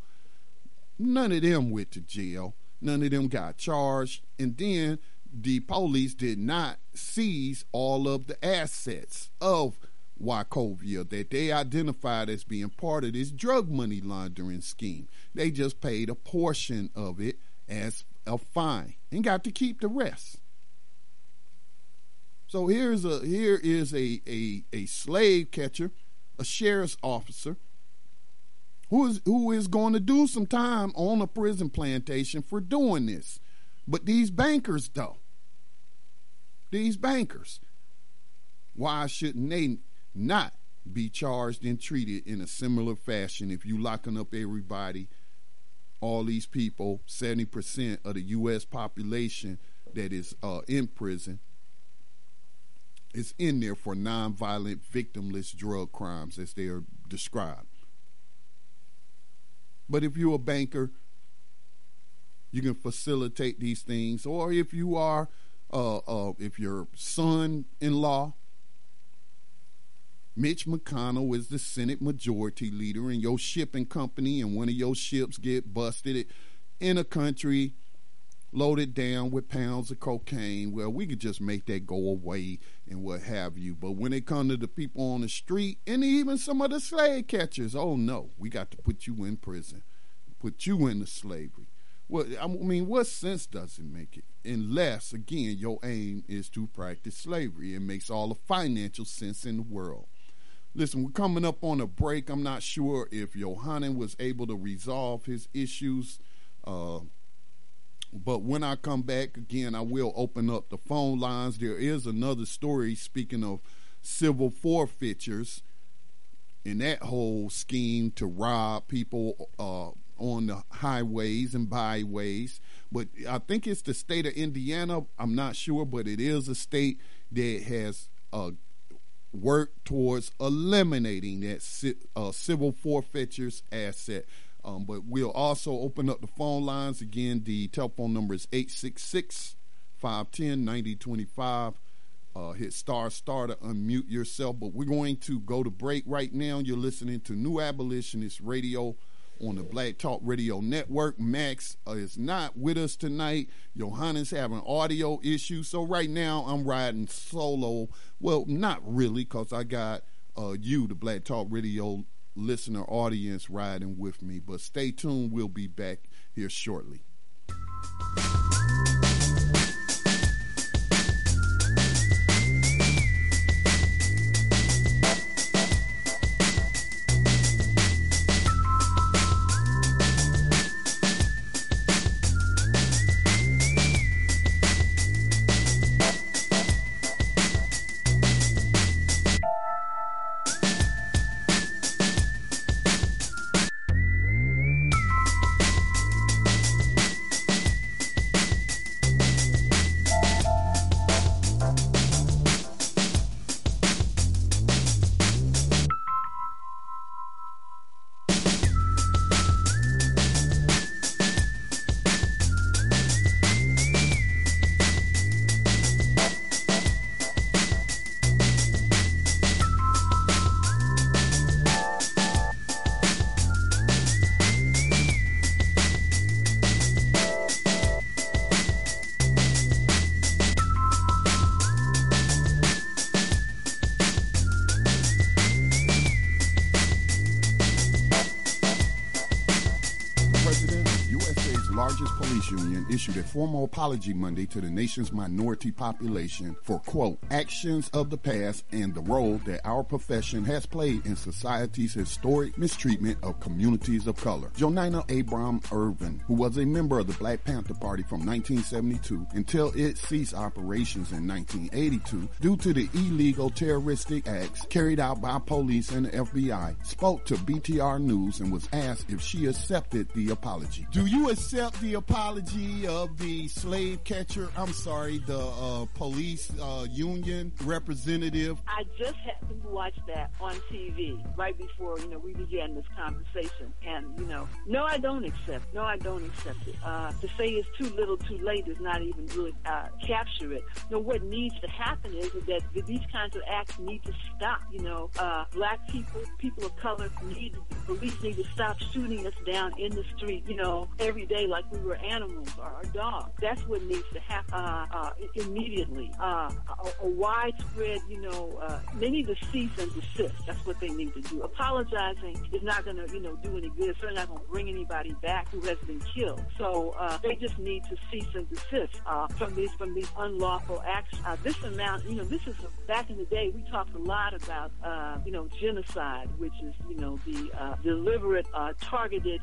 None of them went to jail. None of them got charged. And then the police did not seize all of the assets of Wachovia that they identified as being part of this drug money laundering scheme. They just paid a portion of it as a fine and got to keep the rest. So here's a here is a, a, a slave catcher, a sheriff's officer, who is who is going to do some time on a prison plantation for doing this. But these bankers though, these bankers, why shouldn't they not be charged and treated in a similar fashion if you locking up everybody, all these people, 70% of the U.S. population that is uh, in prison is in there for nonviolent, victimless drug crimes as they are described. But if you're a banker, you can facilitate these things. Or if you are, uh, uh, if your son-in-law, Mitch McConnell is the Senate Majority Leader, and your shipping company and one of your ships get busted in a country loaded down with pounds of cocaine. Well, we could just make that go away and what have you. But when it comes to the people on the street and even some of the slave catchers, oh no, we got to put you in prison, put you into slavery. Well, I mean, what sense does it make it? Unless, again, your aim is to practice slavery. It makes all the financial sense in the world. Listen, we're coming up on a break. I'm not sure if Yohanan was able to resolve his issues. Uh, but when I come back again, I will open up the phone lines. There is another story, speaking of civil forfeitures, in that whole scheme to rob people uh, on the highways and byways. But I think it's the state of Indiana. I'm not sure, but it is a state that has uh, worked towards eliminating that uh, civil forfeitures asset. Um, but we'll also open up the phone lines. Again, the telephone number is 866 510 9025. Uh, hit star star to unmute yourself. But we're going to go to break right now. You're listening to New Abolitionist Radio on the Black Talk Radio Network. Max is not with us tonight. Johannes having audio issues. So right now I'm riding solo. Well, not really, because I got uh, you, the Black Talk Radio listener audience, riding with me. But stay tuned. We'll be back here shortly. Formal apology Monday to the nation's minority population for, quote, actions of the past and the role that our profession has played in society's historic mistreatment of communities of color. Jonina Abram Irvin, who was a member of the Black Panther Party from 1972 until it ceased operations in 1982 due to the illegal terroristic acts carried out by police and the FBI, spoke to BTR News and was asked if she accepted the apology. Do you accept the apology? of the slave catcher. I'm sorry, the uh, police uh, union representative. I just happened to watch that on TV right before you know we began this conversation, and you know, no, I don't accept. No, I don't accept it. Uh, to say it's too little, too late is not even really uh, capture it. No, what needs to happen is that these kinds of acts need to stop. You know, uh, black people, people of color need police need to stop shooting us down in the street. You know, every day like we were animals or, or That's what needs to happen uh, uh, immediately. Uh, a, a, widespread, you know, uh, they need to cease and desist. That's what they need to do. Apologizing is not going to, you know, do any good. It's certainly not going to bring anybody back who has been killed. So uh, they just need to cease and desist uh, from these from these unlawful acts. this amount, you know, this is a, back in the day we talked a lot about, you know, genocide, which is, you know, the deliberate, targeted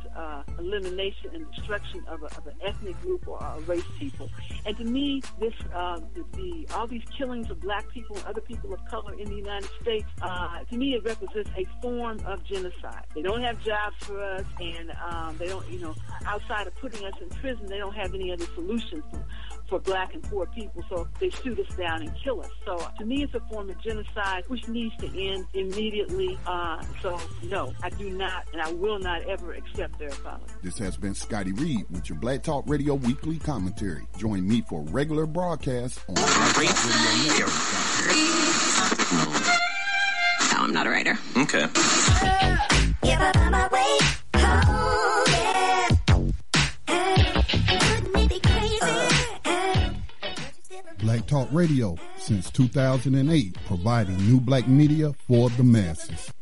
elimination and destruction of, a, of an ethnic group or a race people. And to me, this uh, the, the, all these killings of black people and other people of color in the United States, uh, to me, it represents a form of genocide. They don't have jobs for us, and um, they don't, you know, outside of putting us in prison, they don't have any other solutions for, for black and poor people. So they shoot us down and kill us. So to me, it's a form of genocide which needs to end immediately. Uh, so no, I do not, and I will not ever accept their apology. This has been Scotty Reed with your Black Talk Radio weekly commentary. Join me for regular broadcasts on Black Radio No, I'm not a writer. Okay. Black Talk Radio since 2008, providing new black media for the masses.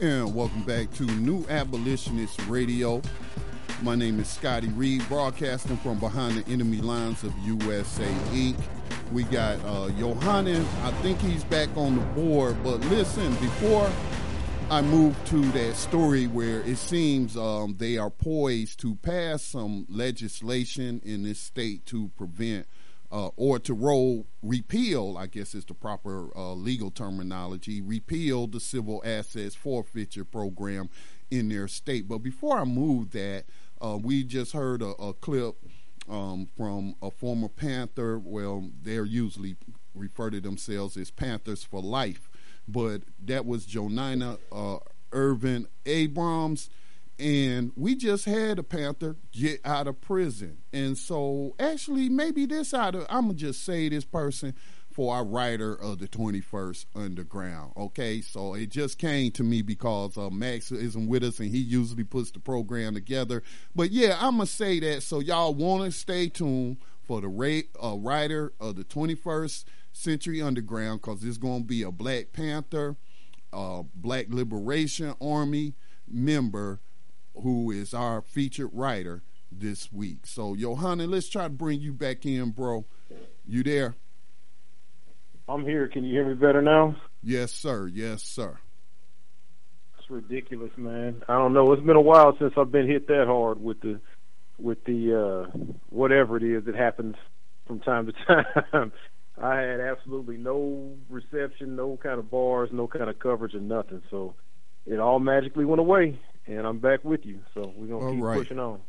And welcome back to New Abolitionist Radio. My name is Scotty Reed, broadcasting from behind the enemy lines of USA Inc. We got uh, Yohanan. I think he's back on the board. But listen, before I move to that story where it seems um, they are poised to pass some legislation in this state to prevent uh, or to roll repeal, I guess is the proper uh, legal terminology, repeal the civil assets forfeiture program in their state. But before I move that, uh, we just heard a, a clip um, from a former Panther. Well, they're usually refer to themselves as Panthers for Life, but that was Jonina uh, Ervin Abrams and we just had a Panther get out of prison. And so, actually, maybe this out of, I'm going to just say this person for our writer of the 21st Underground. Okay, so it just came to me because uh, Max isn't with us and he usually puts the program together. But yeah, I'm going to say that so y'all want to stay tuned for the rate, uh, writer of the 21st Century Underground because it's going to be a Black Panther, uh, Black Liberation Army member who is our featured writer this week. So, Johanna, let's try to bring you back in, bro. You there? I'm here. Can you hear me better now? Yes, sir. Yes, sir. It's ridiculous, man. I don't know. It's been a while since I've been hit that hard with the with the uh whatever it is that happens from time to time. I had absolutely no reception, no kind of bars, no kind of coverage, or nothing. So it all magically went away and I'm back with you. So we're gonna All keep right. pushing on.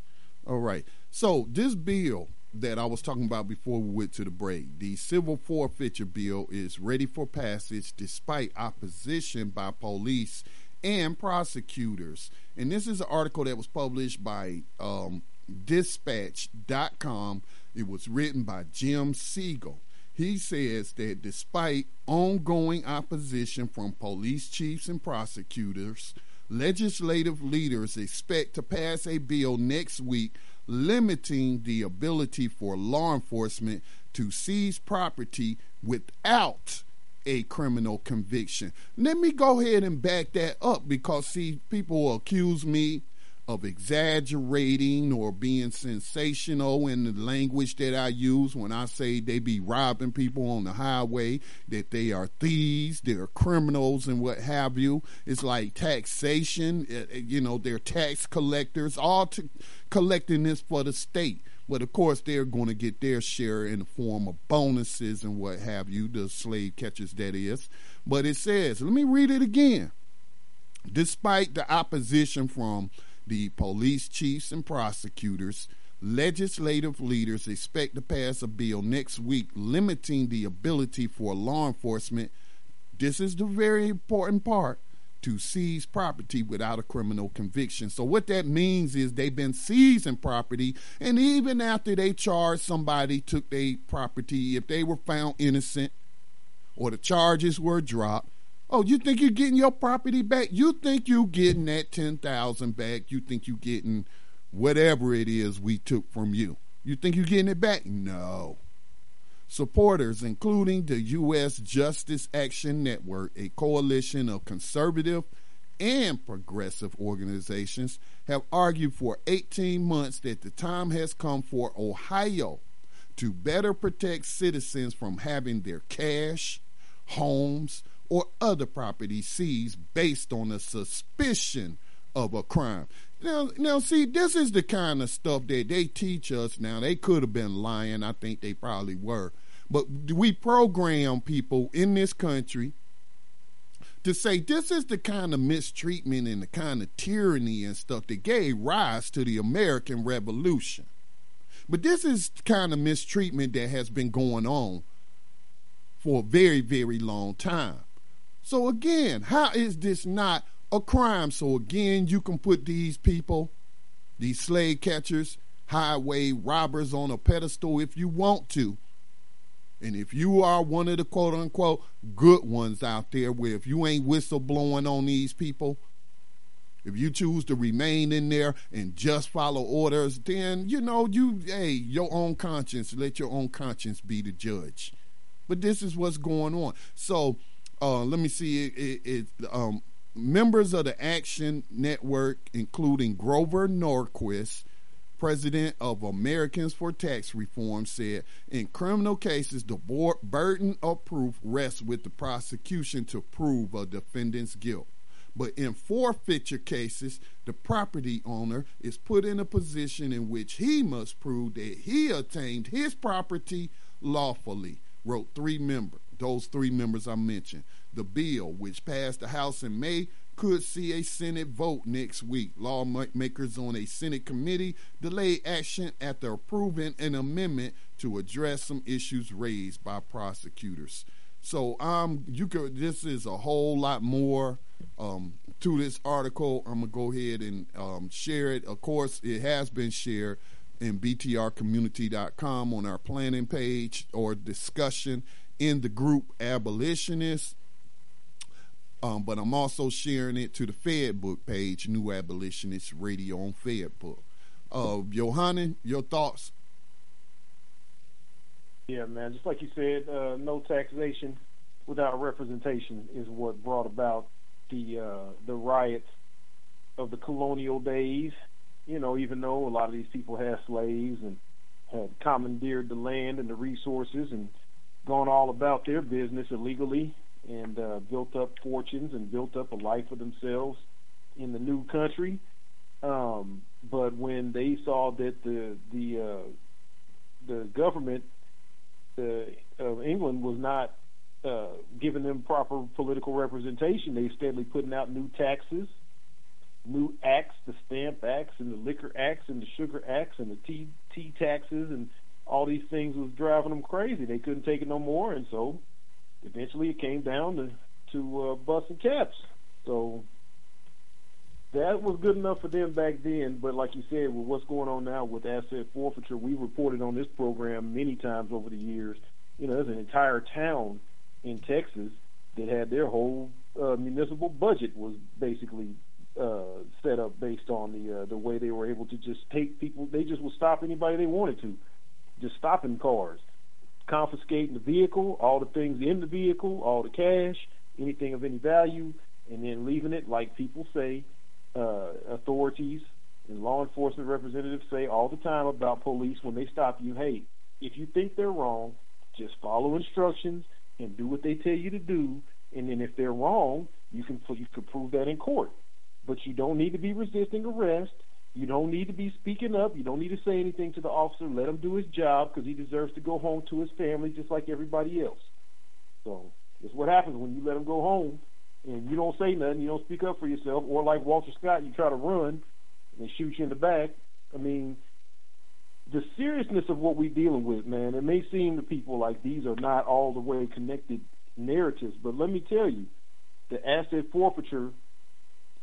All right. So this bill that I was talking about before we went to the break, the civil forfeiture bill is ready for passage despite opposition by police and prosecutors. And this is an article that was published by um, Dispatch.com. It was written by Jim Siegel. He says that despite ongoing opposition from police chiefs and prosecutors, legislative leaders expect to pass a bill next week limiting the ability for law enforcement to seize property without a criminal conviction. Let me go ahead and back that up because, see, people accuse me of exaggerating or being sensational in the language that I use when I say they be robbing people on the highway, that they are thieves, they're criminals, and what have you. It's like taxation, eh, eh, you know, they're tax collectors, all collecting this for the state. But of course, they're going to get their share in the form of bonuses and what have you, the slave catchers, that is. But it says, let me read it again. Despite the opposition from the police chiefs and prosecutors, legislative leaders expect to pass a bill next week limiting the ability for law enforcement. This is the very important part to seize property without a criminal conviction. So what that means is they've been seizing property, and even after they charged somebody, took their property, if they were found innocent or the charges were dropped, oh, you think you're getting your property back? You think you're getting that ten thousand back? You think you're getting whatever it is we took from you? You think you're getting it back? No. Supporters, including the U.S. Justice Action Network, a coalition of conservative and progressive organizations, have argued for 18 months that the time has come for Ohio to better protect citizens from having their cash, homes, or other property seized based on a suspicion of a crime. Now, now, see, this is the kind of stuff that they teach us. Now, they could have been lying. I think they probably were. But we program people in this country to say this is the kind of mistreatment and the kind of tyranny and stuff that gave rise to the American Revolution. But this is the kind of mistreatment that has been going on for a very, very long time. So again, how is this not a crime? So again, you can put these people, these slave catchers, highway robbers on a pedestal if you want to. And if you are one of the quote unquote good ones out there, where if you ain't whistleblowing on these people, if you choose to remain in there and just follow orders, then you know you hey your own conscience. Let your own conscience be the judge. But this is what's going on. So uh, let me see. It, it, it um, members of the Action Network, including Grover Norquist, president of Americans for Tax Reform, said in criminal cases, the burden of proof rests with the prosecution to prove a defendant's guilt. But in forfeiture cases, the property owner is put in a position in which he must prove that he obtained his property lawfully, wrote three members, those three members I mentioned. The bill, which passed the House in May, could see a Senate vote next week. Lawmakers on a Senate committee delayed action after approving an amendment to address some issues raised by prosecutors. So um, you could. This is a whole lot more um, to this article. I'm gonna go ahead and um, share it. Of course, it has been shared in btrcommunity.com on our planning page or discussion in the group abolitionists um, but I'm also sharing it to the Fedbook page, New Abolitionist Radio on Fedbook. Uh, Johanna, your thoughts? Yeah, man. Just like you said, uh, no taxation without representation is what brought about the uh, the riots of the colonial days. You know, even though a lot of these people had slaves and had commandeered the land and the resources and gone all about their business illegally and uh, built up fortunes and built up a life for themselves in the new country. Um, but when they saw that the the uh, the government uh, of England was not uh, giving them proper political representation, they steadily putting out new taxes, new acts, the stamp acts and the liquor acts and the sugar acts and the tea tea taxes and all these things was driving them crazy. They couldn't take it no more, and so eventually it came down to to uh, busting caps. So that was good enough for them back then. But like you said, with what's going on now with asset forfeiture, we reported on this program many times over the years. You know, there's an entire town in Texas that had their whole uh, municipal budget was basically uh, set up based on the uh, the way they were able to just take people. They just would stop anybody they wanted to, just stopping cars confiscating the vehicle, all the things in the vehicle, all the cash, anything of any value, and then leaving it like people say, uh, authorities and law enforcement representatives say all the time about police when they stop you, hey, if you think they're wrong, just follow instructions and do what they tell you to do, and then if they're wrong, you can you can prove that in court. But you don't need to be resisting arrest. You don't need to be speaking up. You don't need to say anything to the officer. Let him do his job because he deserves to go home to his family just like everybody else. So it's what happens when you let him go home and you don't say nothing. You don't speak up for yourself, or like Walter Scott, you try to run and they shoot you in the back. I mean, the seriousness of what we're dealing with, man. It may seem to people like these are not all the way connected narratives, but let me tell you, the asset forfeiture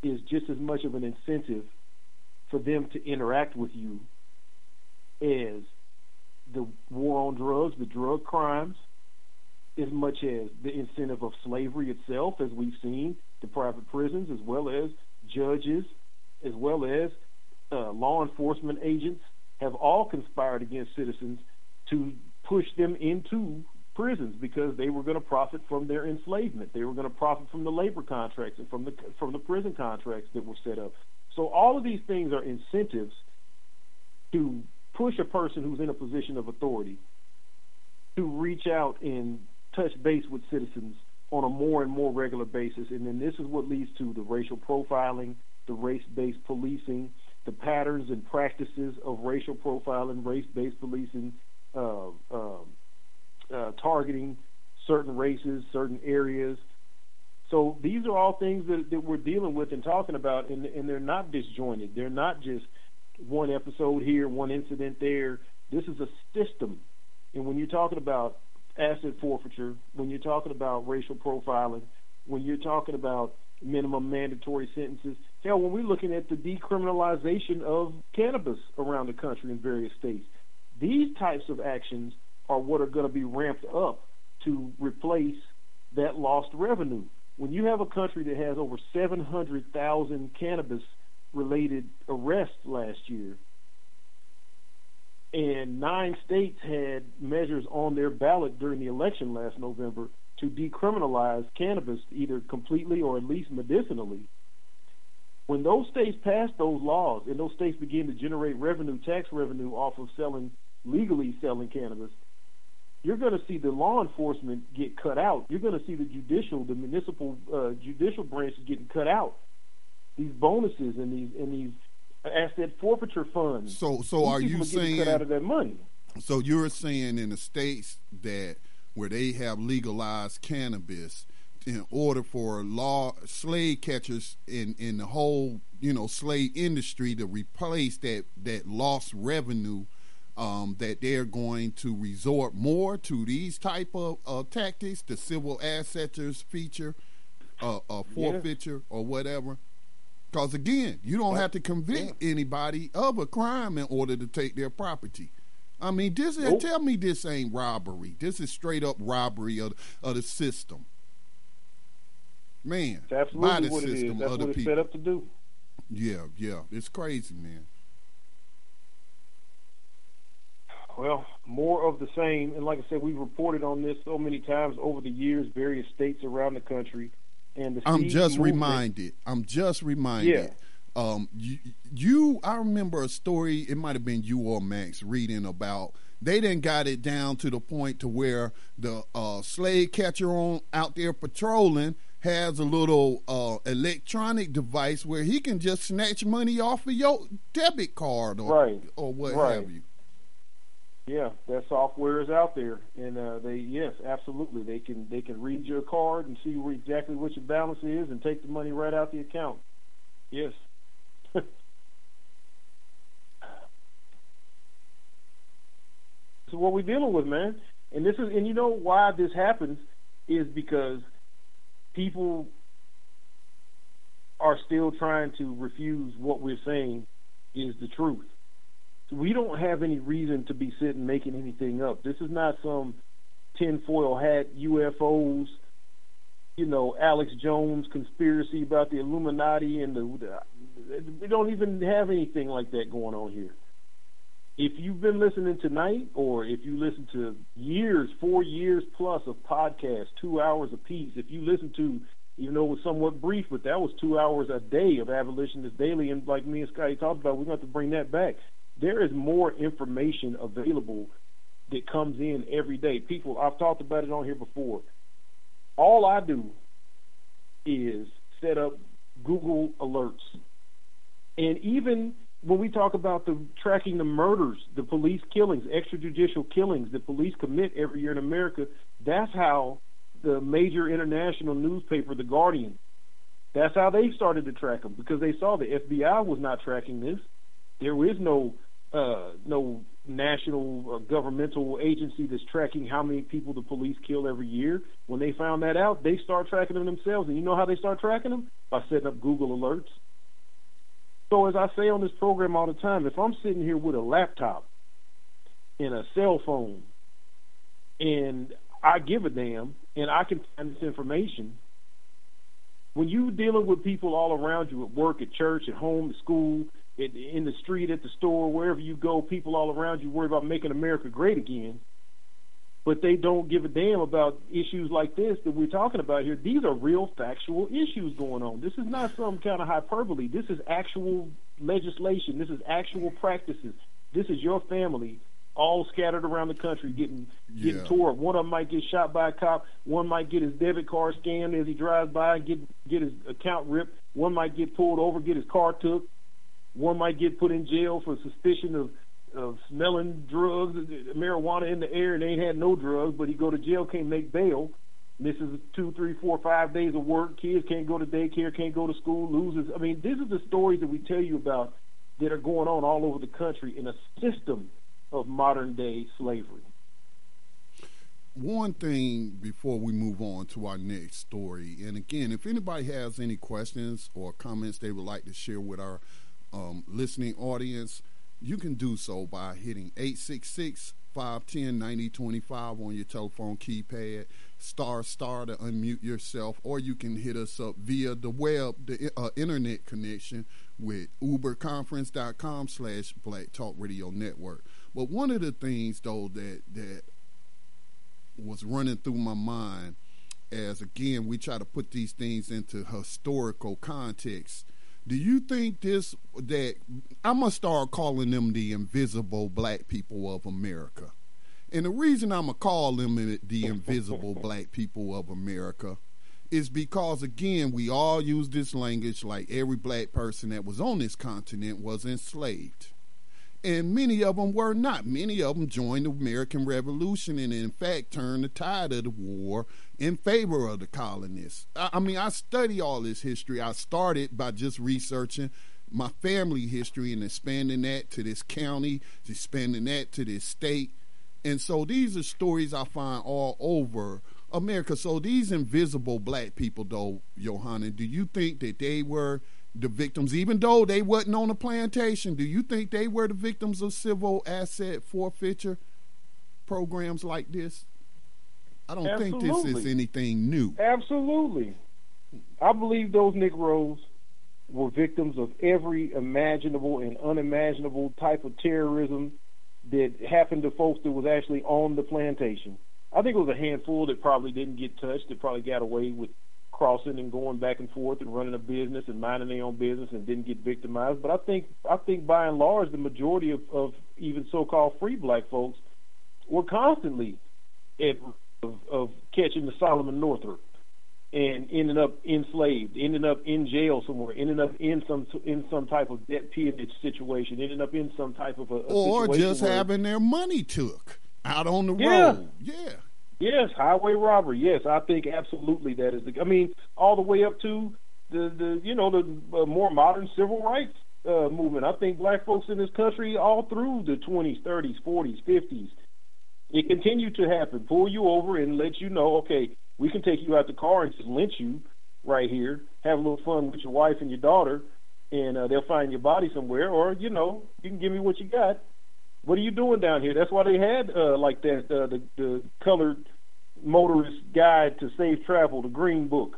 is just as much of an incentive for them to interact with you is the war on drugs, the drug crimes, as much as the incentive of slavery itself, as we've seen, the private prisons, as well as judges, as well as uh, law enforcement agents, have all conspired against citizens to push them into prisons because they were going to profit from their enslavement. They were going to profit from the labor contracts and from the from the prison contracts that were set up. So all of these things are incentives to push a person who's in a position of authority to reach out and touch base with citizens on a more and more regular basis. And then this is what leads to the racial profiling, the race-based policing, the patterns and practices of racial profiling, race-based policing, uh, uh, uh, targeting certain races, certain areas. So these are all things that, that we're dealing with and talking about, and, and they're not disjointed. They're not just one episode here, one incident there. This is a system. And when you're talking about asset forfeiture, when you're talking about racial profiling, when you're talking about minimum mandatory sentences, hell, when we're looking at the decriminalization of cannabis around the country in various states, these types of actions are what are going to be ramped up to replace that lost revenue. When you have a country that has over 700,000 cannabis related arrests last year, and nine states had measures on their ballot during the election last November to decriminalize cannabis either completely or at least medicinally. When those states passed those laws and those states began to generate revenue, tax revenue off of selling legally selling cannabis, you're going to see the law enforcement get cut out. You're going to see the judicial, the municipal uh, judicial branches getting cut out. These bonuses and these and these asset forfeiture funds. So, so are you saying cut out of that money? So you're saying in the states that where they have legalized cannabis, in order for law slave catchers in in the whole you know slave industry to replace that that lost revenue um, that they're going to resort more to these type of uh, tactics, the civil asseters feature, uh, uh, forfeiture, yeah. or whatever. Because again, you don't have to convict yeah. anybody of a crime in order to take their property. I mean, this nope. tell me this ain't robbery. This is straight up robbery of, of the system. Man, it's absolutely what it is. That's what it's people. set up to do. Yeah, yeah, it's crazy, man. Well, more of the same, and like I said, we've reported on this so many times over the years, various states around the country, and the I'm just movement, reminded. I'm just reminded. Yeah. Um, you, you, I remember a story. It might have been you or Max reading about. They didn't got it down to the point to where the uh, slave catcher on out there patrolling has a little uh, electronic device where he can just snatch money off of your debit card or right. or what right. have you. Yeah, that software is out there, and uh, they yes, absolutely, they can they can read your card and see where exactly what your balance is and take the money right out the account. Yes. so what we're dealing with, man, and this is and you know why this happens is because people are still trying to refuse what we're saying is the truth we don't have any reason to be sitting making anything up. This is not some tinfoil hat UFOs, you know, Alex Jones conspiracy about the Illuminati and the, we don't even have anything like that going on here. If you've been listening tonight, or if you listen to years, four years plus of podcasts, two hours a piece, if you listen to, even though it was somewhat brief, but that was two hours a day of Abolitionist Daily, and like me and Scotty talked about, we're going to have to bring that back there is more information available that comes in every day. People, I've talked about it on here before. All I do is set up Google alerts. And even when we talk about the tracking the murders, the police killings, extrajudicial killings that police commit every year in America, that's how the major international newspaper, The Guardian, that's how they started to track them because they saw the FBI was not tracking this. There is no uh, no national or governmental agency that's tracking how many people the police kill every year. When they found that out, they start tracking them themselves. And you know how they start tracking them? By setting up Google alerts. So as I say on this program all the time, if I'm sitting here with a laptop and a cell phone and I give a damn and I can find this information, when you're dealing with people all around you at work, at church, at home, at school, at, in the street, at the store, wherever you go, people all around you worry about making America great again, but they don't give a damn about issues like this that we're talking about here. These are real factual issues going on. This is not some kind of hyperbole. This is actual legislation. This is actual practices. This is your family all scattered around the country getting getting Yeah. tore up. One of them might get shot by a cop. One might get his debit card scanned as he drives by and get get his account ripped. One might get pulled over, get his car took. One might get put in jail for suspicion of of smelling drugs, marijuana in the air, and they ain't had no drugs, but he go to jail, can't make bail, misses two, three, four, five days of work. Kids can't go to daycare, can't go to school, loses. I mean, these are the stories that we tell you about that are going on all over the country in a system of modern day slavery. one thing before we move on to our next story, and again, if anybody has any questions or comments they would like to share with our um, listening audience, you can do so by hitting 866 510 9025 on your telephone keypad, star star to unmute yourself, or you can hit us up via the web, the uh, internet connection with uberconference.com slash black talk radio network. But one of the things, though, that, that was running through my mind as again we try to put these things into historical context. Do you think this that I'm gonna start calling them the invisible black people of America? And the reason I'm gonna call them the invisible black people of America is because again we all use this language like every black person that was on this continent was enslaved and many of them were not. Many of them joined the American Revolution and, in fact, turned the tide of the war in favor of the colonists. I, I mean, I study all this history. I started by just researching my family history and expanding that to this county, expanding that to this state. And so these are stories I find all over America. So these invisible black people, though, Johanna, do you think that they were the victims, even though they wasn't on the plantation, do you think they were the victims of civil asset forfeiture programs like this? I don't think this is anything new. Absolutely. I believe those Negroes were victims of every imaginable and unimaginable type of terrorism that happened to folks that was actually on the plantation. I think it was a handful that probably didn't get touched, that probably got away with crossing and going back and forth and running a business and minding their own business and didn't get victimized. But I think I think by and large the majority of, of even so called free black folks were constantly at of, of catching the Solomon Northup and ending up enslaved, ending up in jail somewhere, ending up in some in some type of debt peonage situation, ending up in some type of a, a Or just having their money took out on the Yeah. road. Yeah. Yes, highway robbery. Yes, I think absolutely that is the. I mean, all the way up to the the you know the uh, more modern civil rights uh, movement. I think black folks in this country all through the 20s, 30s, 40s, 50s, it continued to happen. Pull you over and let you know, okay, we can take you out the car and just lynch you right here. Have a little fun with your wife and your daughter, and uh, they'll find your body somewhere, or you know, you can give me what you got. What are you doing down here? That's why they had uh, like that uh, the the colored motorist guide to safe travel, the Green Book,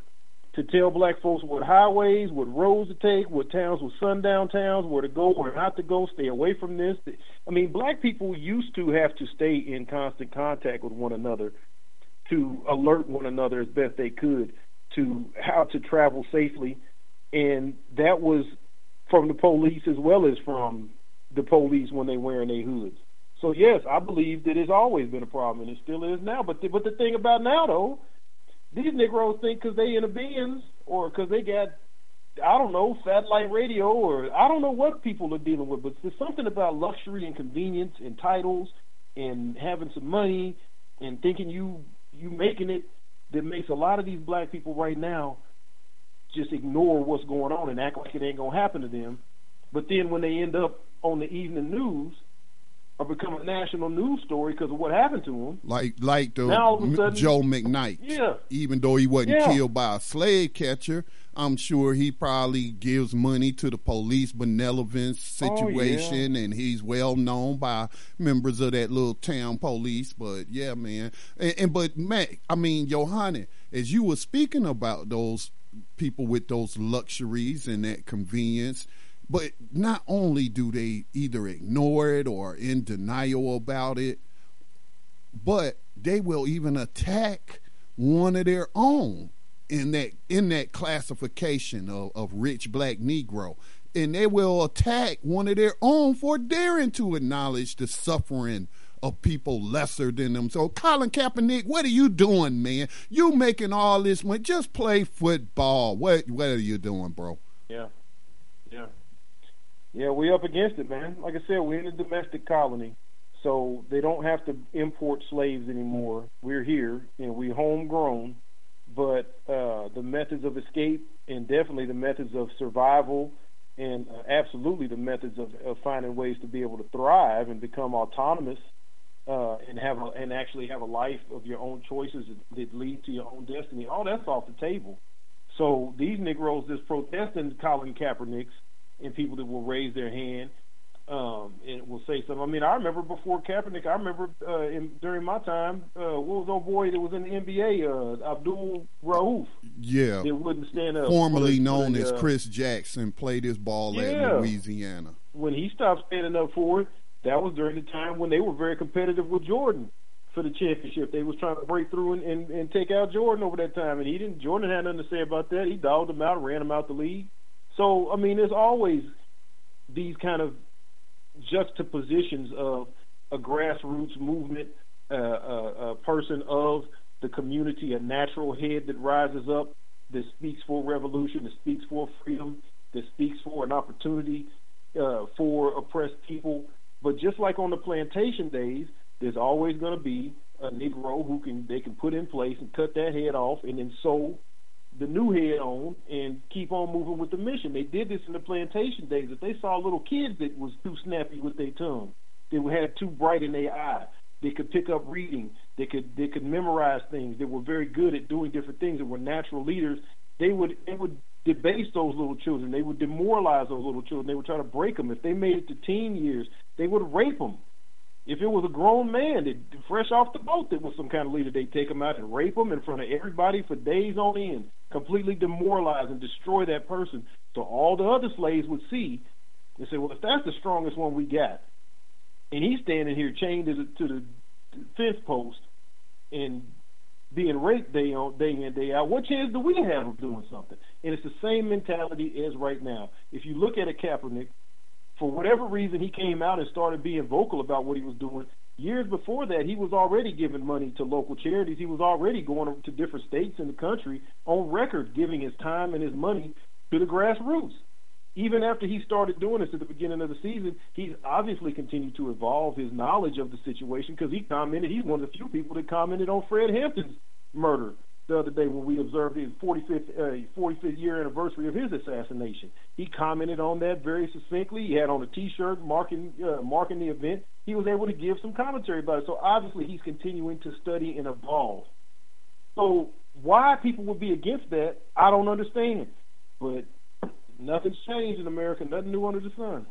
to tell black folks what highways, what roads to take, what towns with sundown towns, where to go, where not to go, stay away from this. I mean, black people used to have to stay in constant contact with one another to alert one another as best they could to how to travel safely, and that was from the police as well as from the police when they wearing their hoods. So yes, I believe that it's always been a problem, and it still is now. But the, but the thing about now though, these Negroes think because they in a Benz or because they got I don't know, satellite radio, or I don't know what people are dealing with, but there's something about luxury and convenience and titles and having some money and thinking you you making it that makes a lot of these black people right now just ignore what's going on and act like it ain't gonna happen to them. But then when they end up on the evening news or become a national news story because of what happened to them, Like like the Now, all of a sudden- Joe McKnight. Yeah. Even though he wasn't Yeah. killed by a slave catcher, I'm sure he probably gives money to the police benevolence Oh, yeah. situation, and he's well known by members of that little town police. But yeah, man, and, and but Mac, I mean, Johanna, as you were speaking about those people with those luxuries and that convenience. But not only do they either ignore it or in denial about it, but they will even attack one of their own in that in that classification of, of rich black negro and they will attack one of their own for daring to acknowledge the suffering of people lesser than them. So, Colin Kaepernick, what are you doing, man? You making all this money? Just play football. What What are you doing, bro? Yeah, yeah, yeah. We up against it, man. Like I said, we're in a domestic colony, so they don't have to import slaves anymore. We're here and we homegrown, but uh, the methods of escape and definitely the methods of survival and uh, absolutely the methods of, of finding ways to be able to thrive and become autonomous uh, and have a, and actually have a life of your own choices that, lead to your own destiny. All that's off the table. So these Negroes that's protesting Colin Kaepernick's and people that will raise their hand um, and will say something. I mean, I remember before Kaepernick, I remember uh, in, during my time, uh, what was old boy that was in the NBA, uh, Abdul Rauf, Yeah, that wouldn't stand up. formerly for known as uh, Chris Jackson, played his ball Yeah. at Louisiana. when he stopped standing up for it, that was during the time when they were very competitive with Jordan for the championship. They was trying to break through and, and, and take out Jordan over that time, and he didn't. Jordan had nothing to say about that. He dogged him out, ran him out the league. So I mean, there's always these kind of juxtapositions of a grassroots movement, uh, a, a person of the community, a natural head that rises up, that speaks for revolution, that speaks for freedom, that speaks for an opportunity uh, for oppressed people. But just like on the plantation days, there's always going to be a Negro who can they can put in place and cut that head off and then sew the new head on and keep on moving with the mission. They did this in the plantation days. If they saw little kids that was too snappy with their tongue, they had too bright in their eye, they could pick up reading, they could they could memorize things, they were very good at doing different things They were natural leaders, they would they would debase those little children. They would demoralize those little children. They would try to break them. If they made it to teen years, they would rape them. If it was a grown man that fresh off the boat that was some kind of leader, they'd take him out and rape him in front of everybody for days on end, completely demoralize and destroy that person. So all the other slaves would see and say, "Well, if that's the strongest one we got, and he's standing here chained to the, to the fence post and being raped day on day in day out, what chance do we have of doing something?" And it's the same mentality as right now. If you look at a Kaepernick, for whatever reason, he came out and started being vocal about what he was doing. Years before that, he was already giving money to local charities. He was already going to different states in the country on record, giving his time and his money to the grassroots. Even after he started doing this at the beginning of the season, he's obviously continued to evolve his knowledge of the situation because he commented. He's one of the few people that commented on Fred Hampton's murder the other day when we observed his 45th, uh, 45th year anniversary of his assassination. He commented on that very succinctly. He had on a T-shirt marking uh, marking the event. He was able to give some commentary about it. So obviously he's continuing to study and evolve. So why people would be against that, I don't understand. But nothing's changed in America. Nothing new under the sun.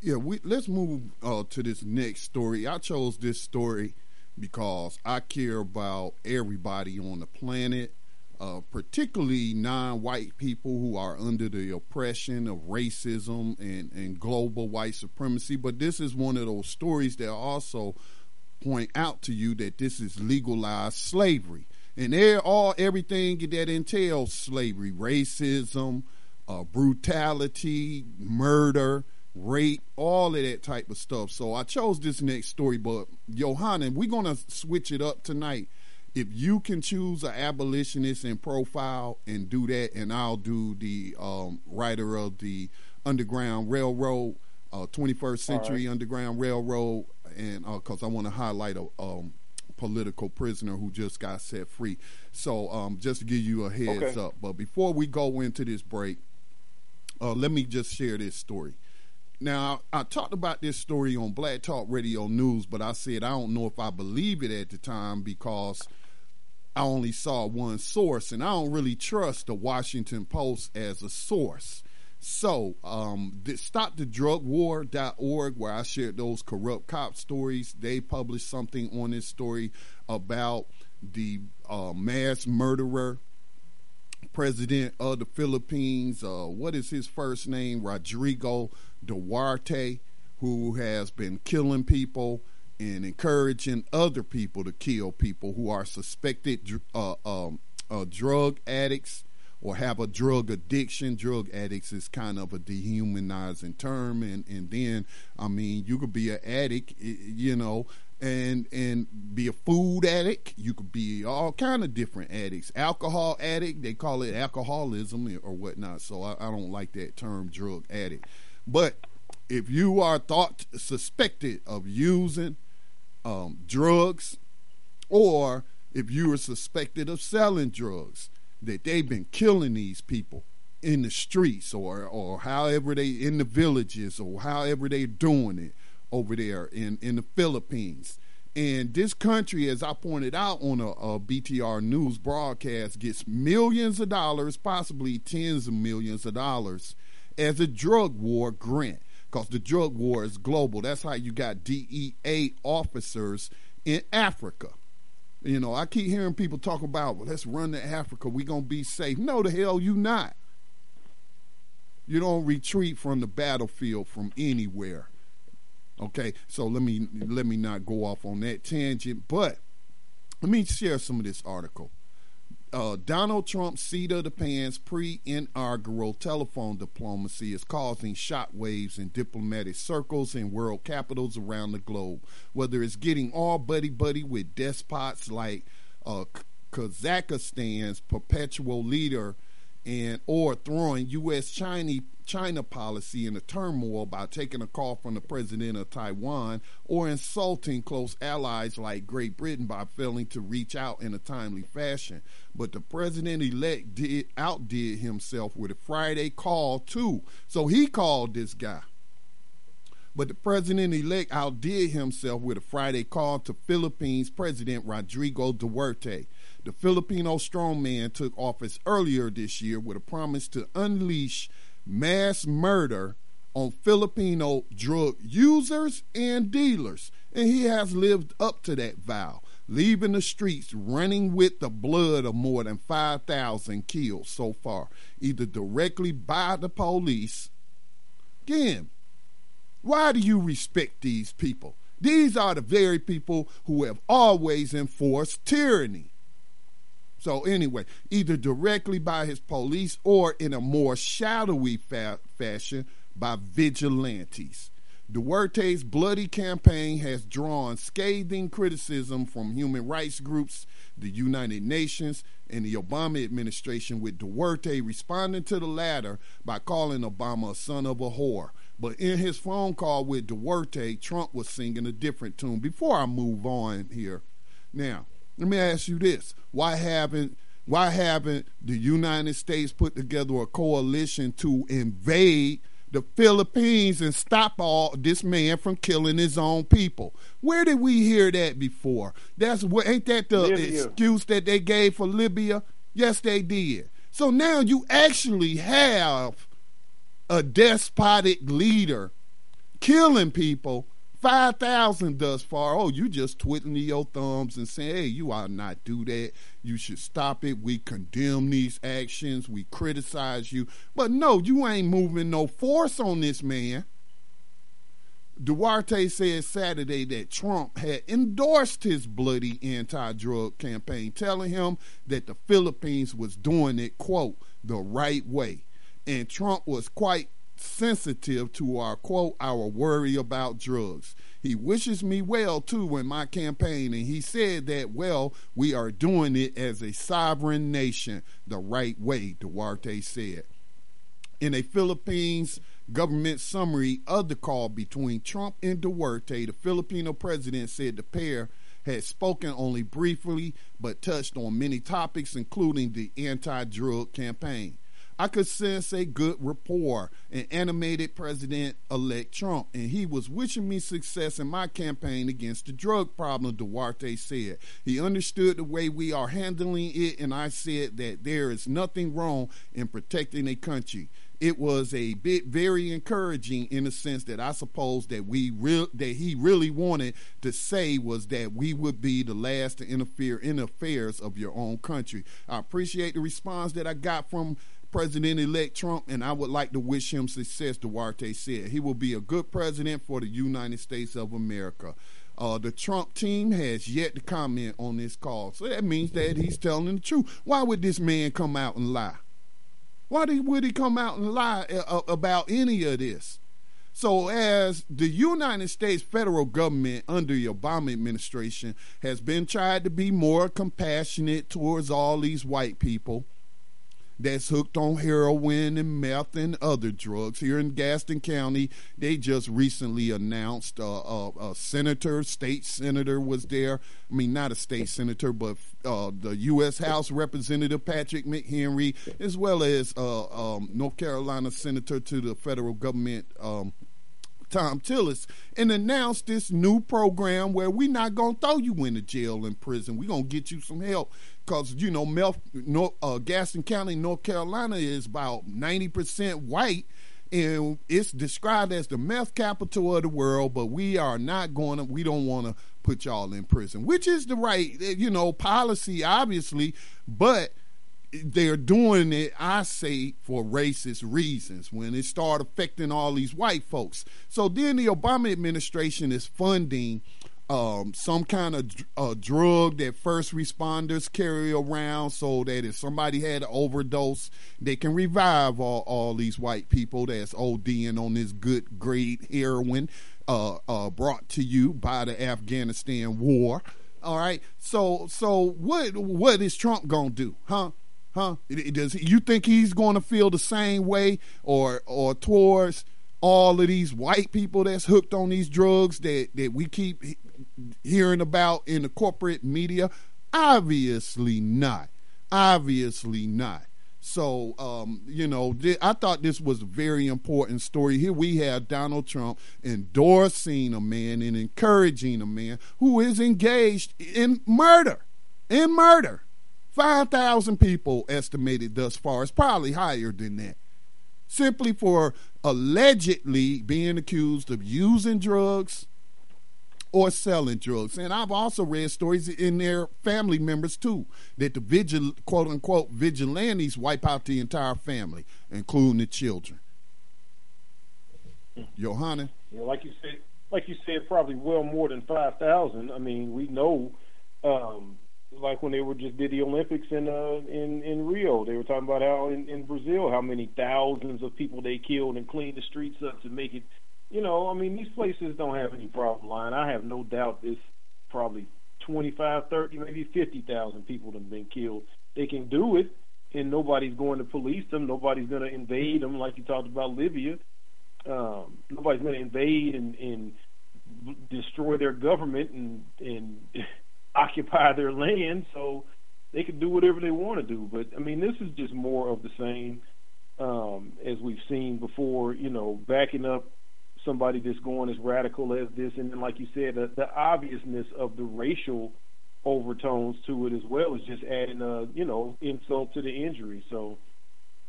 Yeah, we let's move uh, to this next story. I chose this story because I care about everybody on the planet, uh, particularly non-white people who are under the oppression of racism and, and global white supremacy. But this is one of those stories that also point out to you that this is legalized slavery, and all everything that entails slavery, racism, uh, brutality, murder rape, all of that type of stuff. So I chose this next story, but Johanna, we're gonna switch it up tonight if you can choose an abolitionist and profile and do that, and I'll do the um, writer of the Underground Railroad, uh, 21st Century right. Underground Railroad, and because uh, I want to highlight a um, political prisoner who just got set free. So um, just to give you a heads okay. up. But before we go into this break, uh, let me just share this story. Now, I talked about this story on Black Talk Radio News, but I said I don't know if I believe it at the time because I only saw one source, and I don't really trust the Washington Post as a source. So, um, StopTheDrugWar.org, where I shared those corrupt cop stories, they published something on this story about the uh, mass murderer president of the Philippines. Uh, what is his first name? Rodrigo Duterte, who has been killing people and encouraging other people to kill people who are suspected uh, um, uh, drug addicts or have a drug addiction. Drug addicts is kind of a dehumanizing term, and and then I mean you could be an addict, you know, and and be a food addict. You could be all kind of different addicts. Alcohol addict, they call it alcoholism or whatnot. So I, I don't like that term, drug addict. But if you are thought suspected of using um, drugs, or if you are suspected of selling drugs, that they've been killing these people in the streets or or however they in the villages or however they're doing it over there in, in the Philippines. And this country, as I pointed out on a, a, BTR news broadcast, gets millions of dollars, possibly tens of millions of dollars, as a drug war grant. Because the drug war is global. That's how you got DEA officers in Africa. You know, I keep hearing people talk about, well, let's run to Africa. We're going to be safe. No, the hell you not. You don't retreat from the battlefield from anywhere. Okay, so let me let me not go off on that tangent, but let me share some of this article. Uh, Donald Trump's seat of the pants pre-inaugural telephone diplomacy is causing shockwaves in diplomatic circles in world capitals around the globe. Whether it's getting all buddy-buddy with despots like uh, Kazakhstan's perpetual leader and or throwing U.S. China China policy in a turmoil by taking a call from the president of Taiwan or insulting close allies like Great Britain by failing to reach out in a timely fashion. But the president elect did outdid himself with a Friday call too. So he called this guy. But the president elect outdid himself with a Friday call to Philippines President Rodrigo Duterte. The Filipino strongman took office earlier this year with a promise to unleash mass murder on Filipino drug users and dealers. And he has lived up to that vow, leaving the streets running with the blood of more than 5,000 killed so far, either directly by the police. Again, why do you respect these people? These are the very people who have always enforced tyranny. So anyway, either directly by his police or in a more shadowy fa- fashion by vigilantes. Duterte's bloody campaign has drawn scathing criticism from human rights groups, the United Nations, and the Obama administration, with Duterte responding to the latter by calling Obama a son of a whore. But in his phone call with Duterte, Trump was singing a different tune. Before I move on here, now, let me ask you this: Why haven't why haven't the United States put together a coalition to invade the Philippines and stop all this man from killing his own people? Where did we hear that before? That's what ain't that the Libya. excuse that they gave for Libya? Yes, they did. So now you actually have a despotic leader killing people 5,000 thus far. Oh, you just twiddling your thumbs and saying, hey, you ought not do that. You should stop it. We condemn these actions. We criticize you. But no, you ain't moving no force on this man. Duterte said Saturday that Trump had endorsed his bloody anti drug campaign, telling him that the Philippines was doing it, quote, the right way. And Trump was quite sensitive to our quote our worry about drugs. He wishes me well too in my campaign, and he said that well we are doing it as a sovereign nation the right way. Duterte said in a Philippines government summary of the call between Trump and Duterte, the Filipino president said the pair had spoken only briefly but touched on many topics, including the anti drug campaign. I could sense a good rapport and animated President elect Trump, and he was wishing me success in my campaign against the drug problem, Duterte said. He understood the way we are handling it, and I said that there is nothing wrong in protecting a country it was a bit very encouraging in the sense that I suppose that we that he really wanted to say was that we would be the last to interfere in affairs of your own country. I appreciate the response that I got from President elect Trump, and I would like to wish him success, Duterte said. He will be a good president for the United States of America. Uh, the Trump team has yet to comment on this call. So that means that he's telling the truth. Why would this man come out and lie? Why would he come out and lie uh, about any of this? So, as the United States federal government under the Obama administration has been tried to be more compassionate towards all these white people, that's hooked on heroin and meth and other drugs. Here in Gaston County, they just recently announced uh, uh, a senator, state senator was there. I mean, not a state senator, but uh, the U.S. House Representative Patrick McHenry, as well as uh, um, North Carolina Senator to the federal government. Um, Thom Tillis and announced this new program where we're not going to throw you into jail and prison. We're going to get you some help because you know Mel, North, uh, Gaston County, North Carolina is about ninety percent white, and it's described as the meth capital of the world. But we are not going to. We don't want to put y'all in prison, which is the right, you know, policy, obviously, but they're doing it, I say, for racist reasons when it start affecting all these white folks. So then the Obama administration is funding um, some kind of uh, drug that first responders carry around so that if somebody had an overdose, they can revive all, all these white people that's ODing on this good, great heroin uh, uh, brought to you by the Afghanistan war. All right. So, so what what is Trump gonna do, huh? Huh? Does you think he's going to feel the same way, or or towards all of these white people that's hooked on these drugs that that we keep hearing about in the corporate media? Obviously not. Obviously not. So, um, you know, th- I thought this was a very important story. Here we have Donald Trump endorsing a man and encouraging a man who is engaged in murder. In murder. 5,000 people estimated thus far. It's probably higher than that. Simply for allegedly being accused of using drugs or selling drugs. And I've also read stories in their family members too that the vigil, quote unquote vigilantes wipe out the entire family, including the children. Johanna? Yeah, like you said, like you said, probably well more than five thousand. I mean, we know um, like when they were just did the Olympics in uh in in Rio. They were talking about how in, in Brazil how many thousands of people they killed and cleaned the streets up to make it. You know, I mean these places don't have any problem line. I have no doubt this probably twenty five, thirty, maybe fifty thousand people have been killed. They can do it, and nobody's going to police them. Nobody's going to invade them, like you talked about Libya. Um, nobody's going to invade and, and destroy their government and and occupy their land, so they can do whatever they want to do. But I mean, this is just more of the same um, as we've seen before. You know, backing up somebody that's going as radical as this, and then, like you said, the, the obviousness of the racial overtones to it as well is just adding a you know insult to the injury. So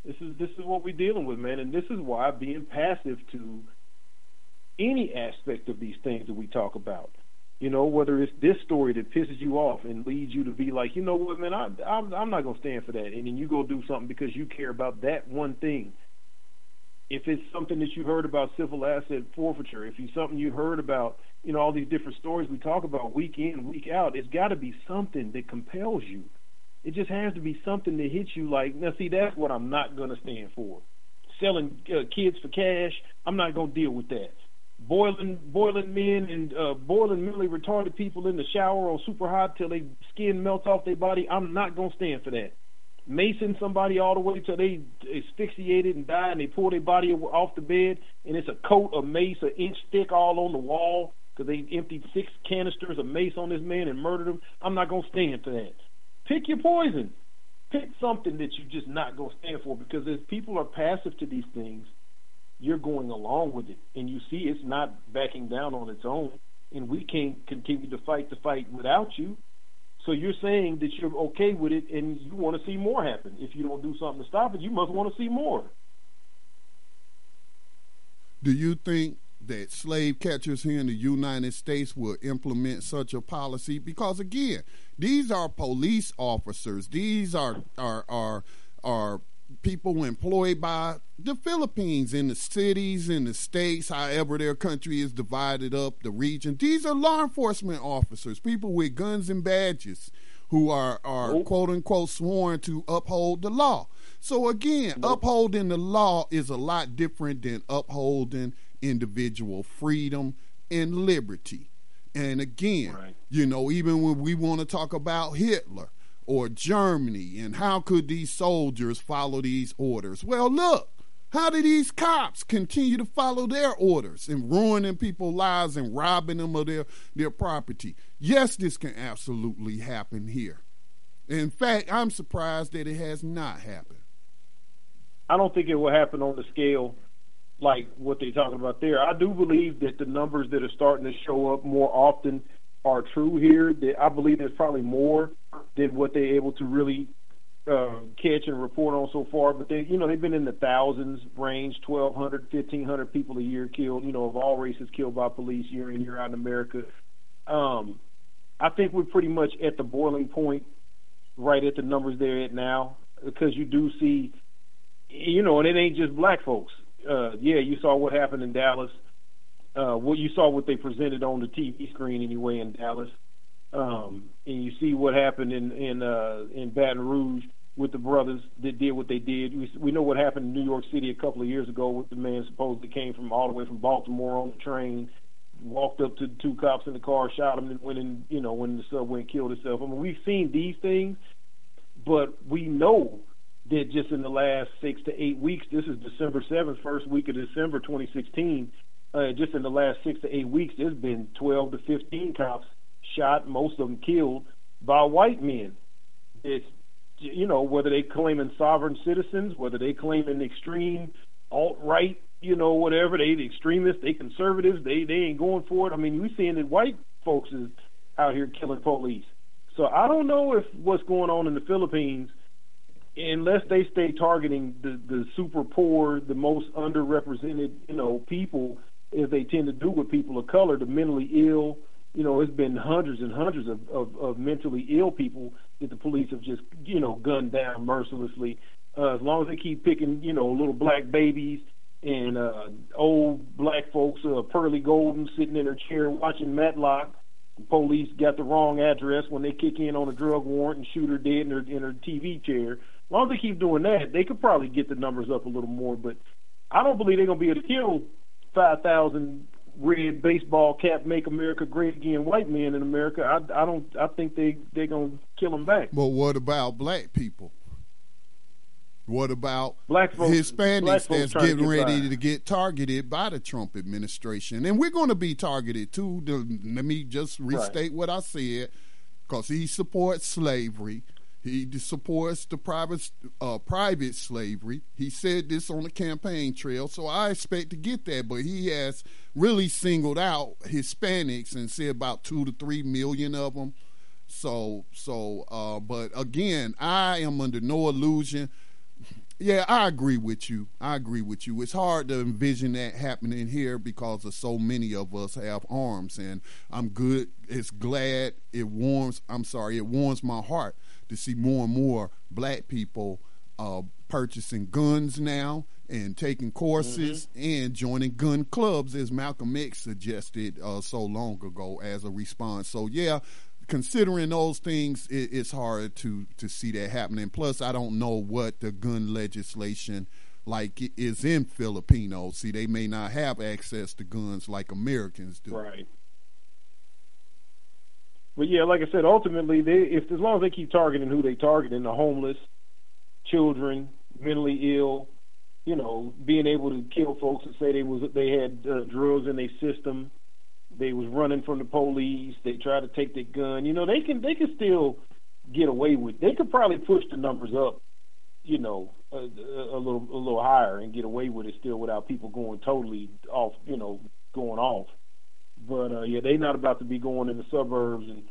this is this is what we're dealing with, man, and this is why being passive to any aspect of these things that we talk about you know, whether it's this story that pisses you off and leads you to be like, you know what, man, I, I'm, I'm not gonna stand for that, and then you go do something because you care about that one thing. If it's something that you heard about civil asset forfeiture, if it's something you heard about, you know, all these different stories we talk about week in, week out, it's got to be something that compels you. It just has to be something that hits you like, now see, that's what I'm not gonna stand for. selling uh, kids for cash. I'm not to deal with that. Boiling, boiling men and uh, boiling mentally retarded people in the shower or super hot till their skin melts off their body. I'm not to stand for that. Macing somebody all the way till they asphyxiated and die, and they pull their body off the bed, and it's a coat of mace an inch thick all on the wall because they emptied six canisters of mace on this man and murdered him. I'm not to stand for that. Pick your poison. Pick something that you're just not to stand for because if people are passive to these things, you're going along with it. And you see it's not backing down on its own. And we can't continue to fight the fight without you. So you're saying that you're okay with it and you want to see more happen. If you don't do something to stop it, you must want to see more. Do you think that slave catchers here in the United States will implement such a policy because again, these are police officers. These are are are are people employed by the Philippines in the cities, in the states, however their country is divided up, the region. These are law enforcement officers, people with guns and badges who are, are nope. quote unquote sworn to uphold the law. So again, nope. upholding the law is a lot different than upholding individual freedom and liberty. And again, right. you know, even when we want to talk about Hitler or Germany and how could these soldiers follow these orders? Well, look, how do these cops continue to follow their orders and ruining people's lives and robbing them of their, their property? Yes, this can absolutely happen here. In fact, I'm surprised that it has not happened. I don't think it will happen on the scale like what they're talking about there. I do believe that the numbers that are starting to show up more often are true here. I believe there's probably more than what they're able to really uh, catch and report on so far. But they, you know, they've been in the thousands range, 1,200, 1,500 people a year killed, you know, of all races killed by police year in, year out in America. Um, I think we're pretty much at the boiling point, right at the numbers they're at now, because you do see, you know, and it ain't just black folks uh, yeah, you saw what happened in Dallas. Uh, what you saw what they presented on the TV screen anyway in Dallas, um, and you see what happened in in uh, in Baton Rouge with the brothers that did what they did. We, we know what happened in New York City a couple of years ago with the man supposedly came from all the way from Baltimore on the train, walked up to the two cops in the car, shot him, and went in, you know, went in the subway and killed himself. I mean, we've seen these things, but we know did just in the last six to eight weeks. This is December 7th, first week of December 2016. Uh, just in the last six to eight weeks, there's been 12 to 15 cops shot, most of them killed by white men. It's, you know, whether they claiming sovereign citizens, whether they claiming extreme alt right, you know, whatever, they the extremists, they conservatives, they they ain't going for it. I mean, we seeing that white folks is out here killing police. So I don't know if what's going on in the Philippines unless they stay targeting the the super poor, the most underrepresented, you know, people, as they tend to do with people of color, the mentally ill. You know, it's been hundreds and hundreds of, of, of mentally ill people that the police have just, you know, gunned down mercilessly. Uh, as long as they keep picking, you know, little black babies and uh, old black folks, uh, Pearlie Golden, sitting in her chair watching Matlock. police got the wrong address when they kick in on a drug warrant and shoot her dead in her in her TV chair. As long as they keep doing that, they could probably get the numbers up a little more. But I don't believe they're going to be able to kill 5,000 red baseball cap make America great again white men in America. I, I don't. I think they they're going to kill them back. But what about black people? What about black folks, Hispanics black that's getting get ready by. to get targeted by the Trump administration? And we're going to be targeted too. Let me just restate right. what I said because he supports slavery. He supports the private uh, private slavery. He said this on the campaign trail, so I expect to get that. But he has really singled out Hispanics and said about two to three million of them. So so, uh, but again, I am under no illusion. Yeah, I agree with you. I agree with you. It's hard to envision that happening here because of so many of us have arms, and I'm good. It's glad. It warms. I'm sorry. It warms my heart to see more and more black people uh, purchasing guns now and taking courses mm-hmm. and joining gun clubs, as Malcolm X suggested uh, so long ago as a response. So, yeah, considering those things, it, it's hard to, to see that happening. Plus, I don't know what the gun legislation like is in Filipinos. See, they may not have access to guns like Americans do. Right. But yeah, like I said, ultimately, they if as long as they keep targeting who they targeting, the homeless, children, mentally ill, you know, being able to kill folks and say they was they had uh, drugs in their system, they was running from the police, they tried to take their gun. You know, they can they can still get away with. They could probably push the numbers up, you know, a, a little a little higher and get away with it still without people going totally off, you know, going off. But uh, yeah, they not about to be going in the suburbs and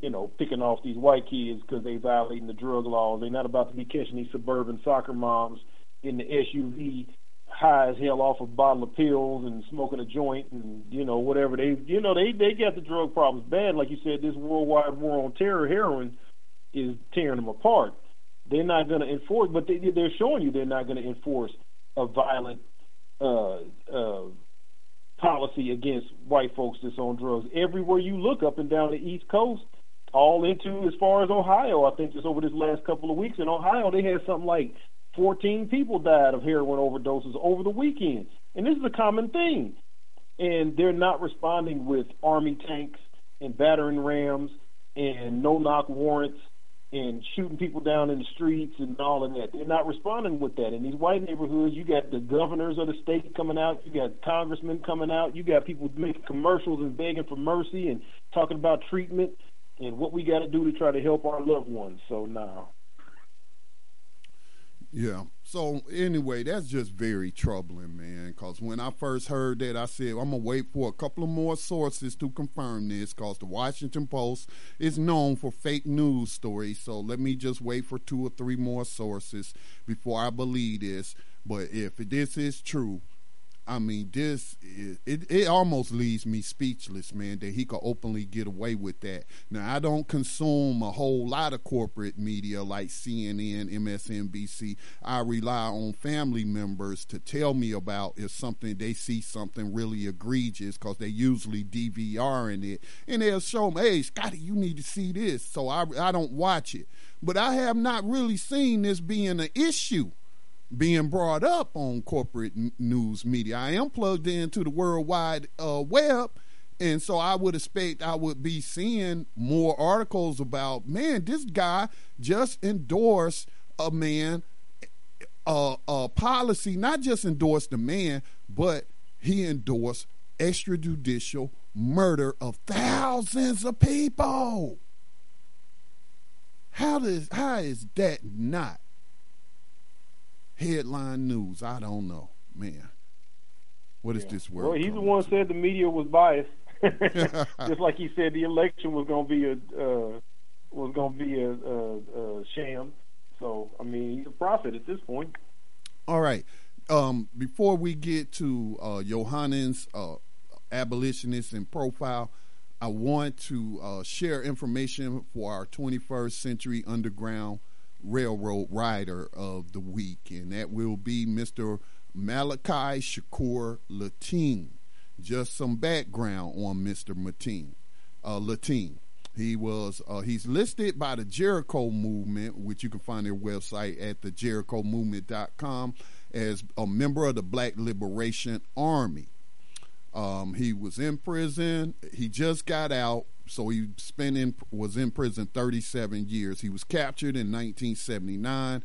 you know picking off these white kids because they violating the drug laws. They're not about to be catching these suburban soccer moms in the SUV high as hell off a bottle of pills and smoking a joint and you know whatever. They you know they they got the drug problems bad. Like you said this worldwide war on terror heroin is tearing them apart. They're not going to enforce but they they're showing you they're not going to enforce a violent uh uh policy against white folks that's on drugs. Everywhere you look up and down the East Coast, all into as far as Ohio, I think just over this last couple of weeks in Ohio, they had something like 14 people died of heroin overdoses over the weekend. And this is a common thing. And they're not responding with army tanks and battering rams and no knock warrants and shooting people down in the streets and all of that. They're not responding with that. In these white neighborhoods, you got the governors of the state coming out, you got congressmen coming out, you got people making commercials and begging for mercy and talking about treatment and what we got to do to try to help our loved ones. So now. Yeah. So anyway, that's just very troubling, man. Because when I first heard that, I said I'm gonna wait for a couple of more sources to confirm this. Because the Washington Post is known for fake news stories. So let me just wait for two or three more sources before I believe this. But if this is true, I mean, this is, it it almost leaves me speechless, man, that he could openly get away with that. Now, I don't consume a whole lot of corporate media like CNN, MSNBC. I rely on family members to tell me about if something they see something really egregious because they usually DVR in it, and they'll show me, hey, Scotty, you need to see this. So I I don't watch it, but I have not really seen this being an issue being brought up on corporate n- news media. I am plugged into the worldwide uh, web, and so I would expect I would be seeing more articles about man, this guy just endorsed a man a, a policy, not just endorsed a man, but he endorsed extrajudicial murder of thousands of people. How does how is that not headline news. I don't know, man. What is Yeah. this world? Well, he's the one to? said the media was biased. Just like he said the election was going to be a uh, was going to be a, a, a sham. So I mean, he's a prophet at this point. All right. Um, before we get to uh, Johannen's uh, abolitionist and profile, I want to uh, share information for our 21st Century Underground Railroad Rider of the Week, and that will be Mr. Malachi Shakur Latine. Just some background on Mr. Mateen, uh. He was uh, he's listed by the Jericho Movement, which you can find their website at the JerichoMovement.com, as a member of the Black Liberation Army. Um, he was in prison. He just got out, so he spent in was in prison 37 years. He was captured in 1979.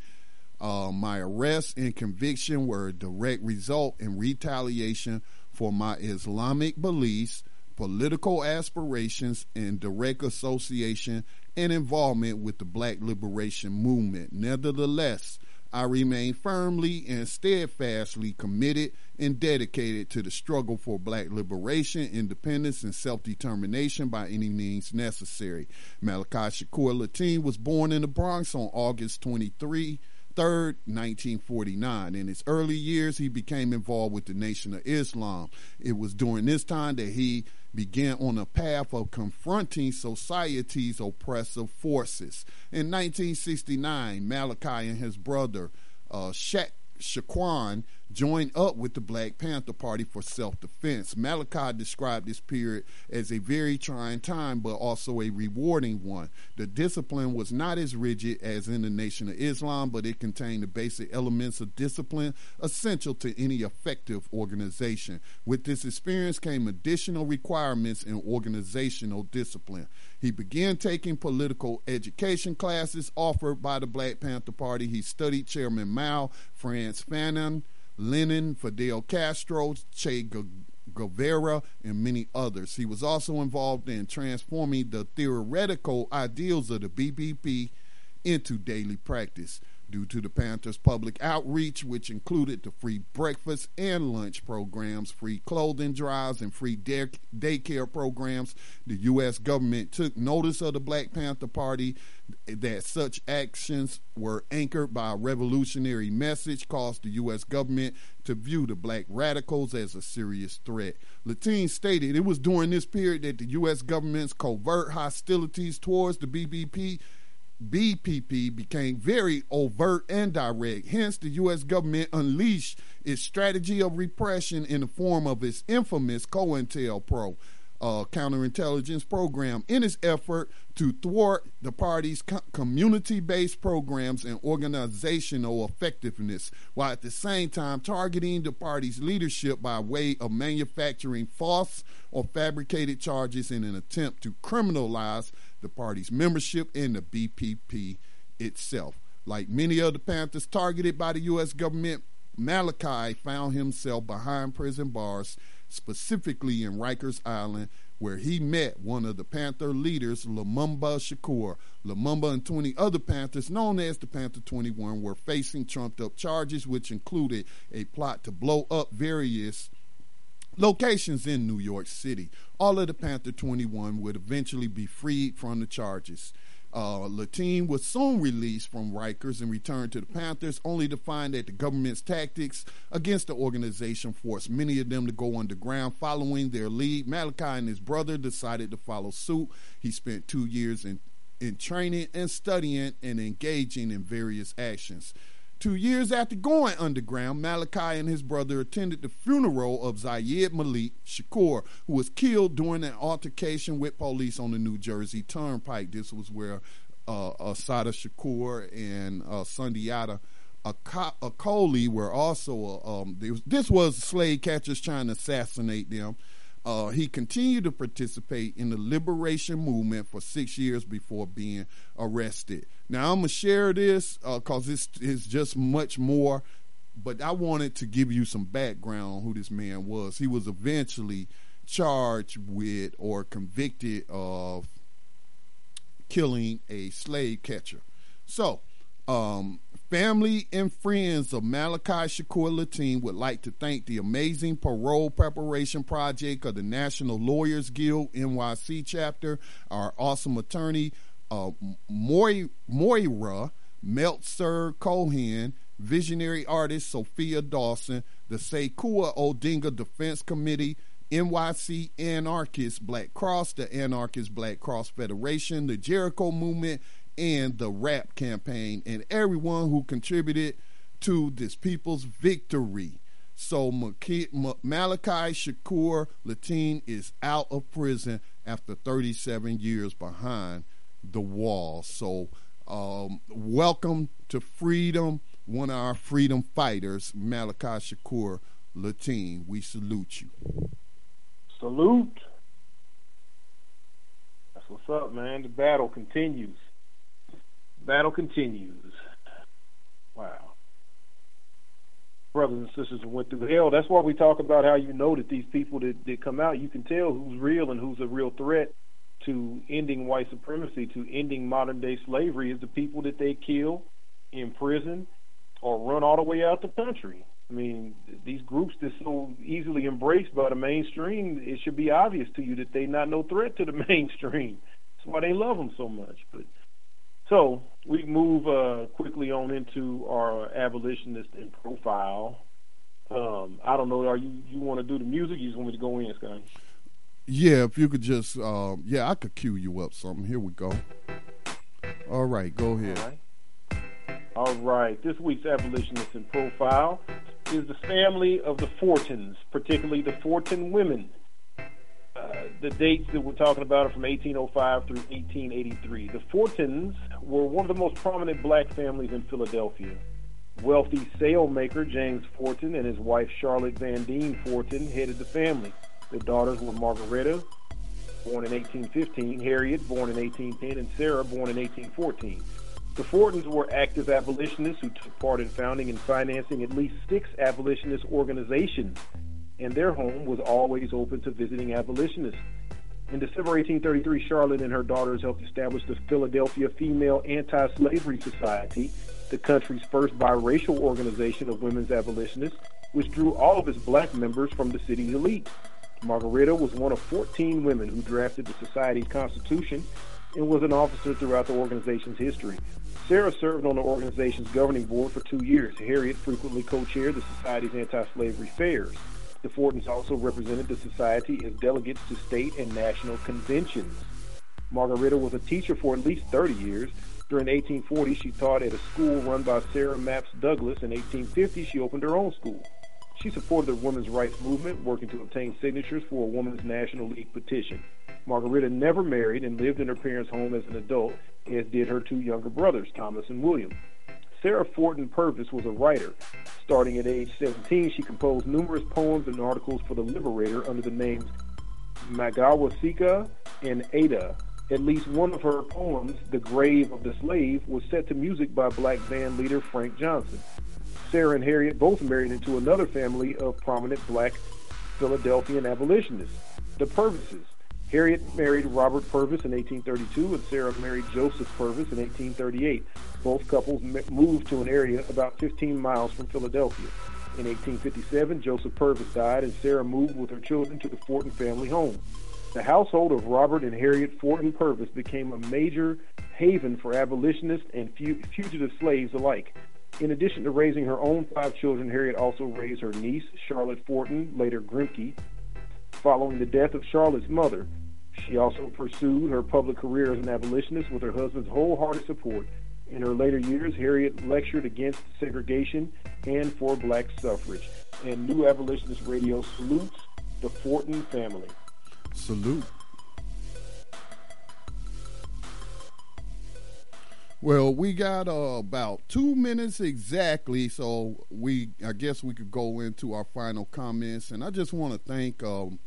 Uh, my arrest and conviction were a direct result in retaliation for my Islamic beliefs, political aspirations, and direct association and involvement with the Black Liberation Movement. Nevertheless, I remain firmly and steadfastly committed and dedicated to the struggle for black liberation, independence, and self determination by any means necessary. Malachi Shakur Latine was born in the Bronx on August 23. 3rd, 1949. In his early years, he became involved with the Nation of Islam. It was during this time that he began on a path of confronting society's oppressive forces. In 1969, Malachi and his brother, uh, Shaq Shaquan joined up with the Black Panther Party for self defense. Malachi described this period as a very trying time, but also a rewarding one. The discipline was not as rigid as in the Nation of Islam, but it contained the basic elements of discipline essential to any effective organization. With this experience came additional requirements in organizational discipline. He began taking political education classes offered by the Black Panther Party. He studied Chairman Mao, Frantz Fanon, Lenin, Fidel Castro, Che Guevara, and many others. He was also involved in transforming the theoretical ideals of the BPP into daily practice due to the Panthers' public outreach, which included the free breakfast and lunch programs, free clothing drives, and free day- daycare programs. The U.S. government took notice of the Black Panther Party that such actions were anchored by a revolutionary message, caused the U.S. government to view the black radicals as a serious threat. Latine stated it was during this period that the U.S. government's covert hostilities towards the BBP BPP became very overt and direct. Hence, the U.S. government unleashed its strategy of repression in the form of its infamous COINTELPRO uh, counterintelligence program in its effort to thwart the party's co- community based programs and organizational effectiveness, while at the same time targeting the party's leadership by way of manufacturing false or fabricated charges in an attempt to criminalize the party's membership in the BPP itself. Like many other Panthers targeted by the U.S. government, Malachi found himself behind prison bars, specifically in Rikers Island, where he met one of the Panther leaders, Lumumba Shakur. Lumumba and 20 other Panthers, known as the Panther 21, were facing trumped up charges, which included a plot to blow up various locations in New York City. All of the Panther 21 would eventually be freed from the charges. Uh, Latine was soon released from Rikers and returned to the Panthers, only to find that the government's tactics against the organization forced many of them to go underground. Following their lead, Malachi and his brother decided to follow suit. He spent two years in, in training and studying and engaging in various actions. Two years after going underground, Malachi and his brother attended the funeral of Zayed Malik Shakur, who was killed during an altercation with police on the New Jersey Turnpike. This was where uh, Assata Shakur and uh, Sundiata Acoli were also. Uh, um, this was slave catchers trying to assassinate them. Uh, he continued to participate in the liberation movement for six years before being arrested. Now I'm gonna share this because uh, it's, it's just much more, but I wanted to give you some background on who this man was. He was eventually charged with or convicted of killing a slave catcher. So, um, Family and friends of Malachi Shakur Latine would like to thank the amazing parole preparation project of the National Lawyers Guild NYC chapter, our awesome attorney, uh, Moira Meltzer Cohen, visionary artist Sophia Dawson, the Sekou Odinga Defense Committee, NYC Anarchist Black Cross, the Anarchist Black Cross Federation, the Jericho Movement, and the RAPP campaign and everyone who contributed to this people's victory. So Malachi Shakur Latine is out of prison after 37 years behind the wall. So um, welcome to freedom, one of our freedom fighters, Malachi Shakur Latine. We salute you. Salute. That's what's up, man. The battle continues. Battle continues. Wow. Brothers and sisters went through hell. That's why we talk about how you know that these people that, that come out, you can tell who's real and who's a real threat to ending white supremacy, to ending modern day slavery, is the people that they kill, imprison, or run all the way out the country. I mean, these groups that's so easily embraced by the mainstream, it should be obvious to you that they're not no threat to the mainstream. That's why they love them so much. But so we move uh, quickly on into our abolitionist in profile. Um, I don't know. Are you you want to do the music? You just want me to go in, Scott? Yeah, if you could just, um, yeah, I could cue you up something. Here we go. All right, go ahead. All right. All right. This week's abolitionist in profile is the family of the Fortens, particularly the Forten women. Uh, the dates that we're talking about are from 1805 through 1883. The Fortens were one of the most prominent black families in Philadelphia. Wealthy sailmaker James Forten and his wife Charlotte Vandine Forten headed the family. Their daughters were Margaretta, born in 1815, Harriet, born in 1810, and Sarah, born in 1814. The Fortens were active abolitionists who took part in founding and financing at least six abolitionist organizations, and their home was always open to visiting abolitionists. In December 1833, Charlotte and her daughters helped establish the Philadelphia Female Anti-Slavery Society, the country's first biracial organization of women's abolitionists, which drew all of its black members from the city's elite. Margaretta was one of 14 women who drafted the society's constitution and was an officer throughout the organization's history. Sarah served on the organization's governing board for two years. Harriet frequently co-chaired the society's anti-slavery fairs. The Fortens also represented the society as delegates to state and national conventions. Margaretta was a teacher for at least 30 years. During 1840, she taught at a school run by Sarah Mapps Douglass. In 1850, she opened her own school. She supported the women's rights movement, working to obtain signatures for a women's National League petition. Margaretta never married and lived in her parents' home as an adult, as did her two younger brothers, Thomas and William. Sarah Forten Purvis was a writer. Starting at age 17, she composed numerous poems and articles for The Liberator under the names Magawisca and Ada. At least one of her poems, The Grave of the Slave, was set to music by black band leader Frank Johnson. Sarah and Harriet both married into another family of prominent black Philadelphian abolitionists, the Purvises. Harriet married Robert Purvis in 1832, and Sarah married Joseph Purvis in 1838. Both couples moved to an area about 15 miles from Philadelphia. In 1857, Joseph Purvis died, and Sarah moved with her children to the Forten family home. The household of Robert and Harriet Forten Purvis became a major haven for abolitionists and fugitive slaves alike. In addition to raising her own five children, Harriet also raised her niece, Charlotte Forten, later Grimke. Following the death of Charlotte's mother, she also pursued her public career as an abolitionist with her husband's wholehearted support. In her later years, Harriet lectured against segregation and for black suffrage. And New Abolitionist Radio salutes the Forten family. Salute. Well, we got uh, about two minutes exactly, so we I guess we could go into our final comments. And I just want to thank um,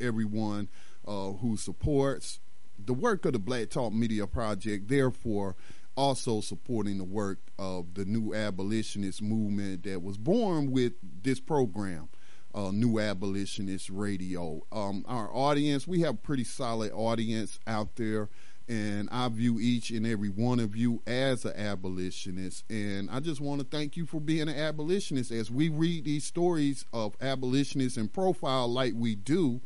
everyone uh, who supports the work of the Black Talk Media Project. Therefore, also supporting the work of the new abolitionist movement that was born with this program. Uh, new abolitionist radio. Um, our audience, we have a pretty solid audience out there and I view each and every one of you as an abolitionist. And I just want to thank you for being an abolitionist. As we read these stories of abolitionists and profile like we do,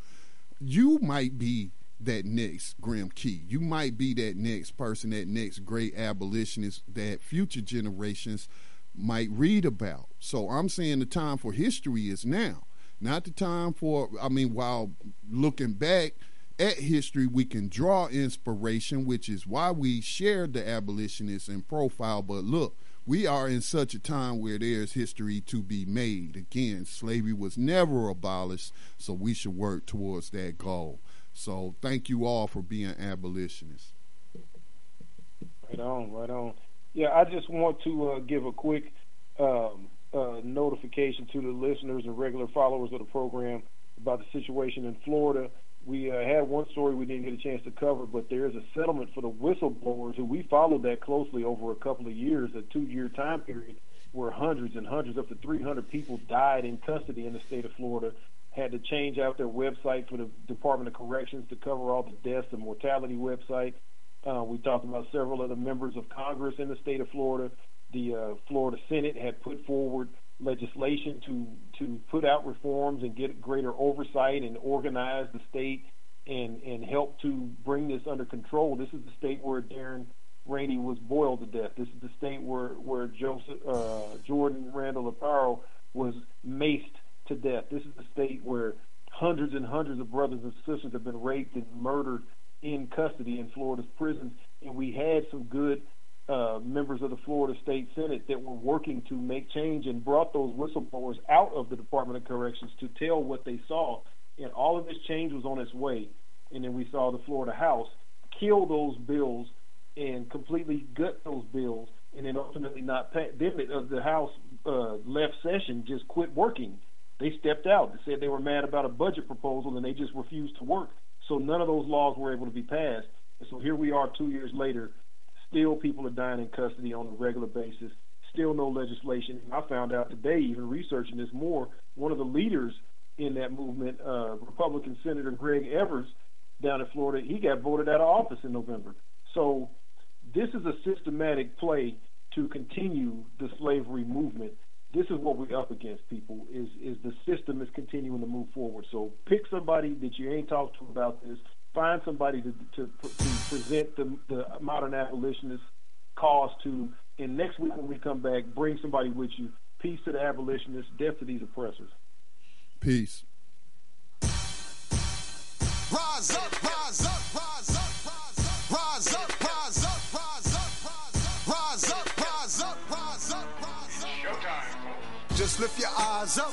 you might be that next Grimke. You might be that next person, that next great abolitionist that future generations might read about. So I'm saying the time for history is now, not the time for, I mean, while looking back, at history, we can draw inspiration, which is why we shared the abolitionists in profile. But look, we are in such a time where there's history to be made. Again, slavery was never abolished, so we should work towards that goal. So thank you all for being abolitionists. Right on, right on. Yeah, I just want to uh, give a quick um, uh, notification to the listeners and regular followers of the program about the situation in Florida we uh, had one story we didn't get a chance to cover, but there is a settlement for the whistleblowers who we followed that closely over a couple of years, a two-year time period, where hundreds and hundreds, up to 300 people died in custody in the state of Florida. Had to change out their website for the Department of Corrections to cover all the deaths and mortality website. Uh, we talked about several of the members of Congress in the state of Florida. The uh, Florida Senate had put forward legislation to to put out reforms and get greater oversight and organize the state and and help to bring this under control. This is the state where Darren Rainey was boiled to death. This is the state where where Joseph uh, Jordan Randall Aparo was maced to death. This is the state where hundreds and hundreds of brothers and sisters have been raped and murdered in custody in Florida's prisons. And we had some good uh, members of the Florida State Senate that were working to make change and brought those whistleblowers out of the Department of Corrections to tell what they saw. And all of this change was on its way. And then we saw the Florida House kill those bills and completely gut those bills, and then ultimately not pay. Then the, House uh, left session just quit working. They stepped out. They said they were mad about a budget proposal, and they just refused to work. So none of those laws were able to be passed. And so here we are, two years later. Still, people are dying in custody on a regular basis. Still, no legislation. And I found out today, even researching this more, one of the leaders in that movement, uh, Republican Senator Greg Evers, down in Florida, he got voted out of office in November. So this is a systematic play to continue the slavery movement. This is what we're up against, people. Is is the system is continuing to move forward. So pick somebody that you ain't talked to about this. Find somebody to to, to present the, the modern abolitionist cause to. And next week when we come back, bring somebody with you. Peace to the abolitionists. Death to these oppressors. Peace. Rise up, rise up, rise up, rise up, rise up, rise up, rise up, rise up, rise up, rise up, rise up. Showtime. Just lift your eyes up,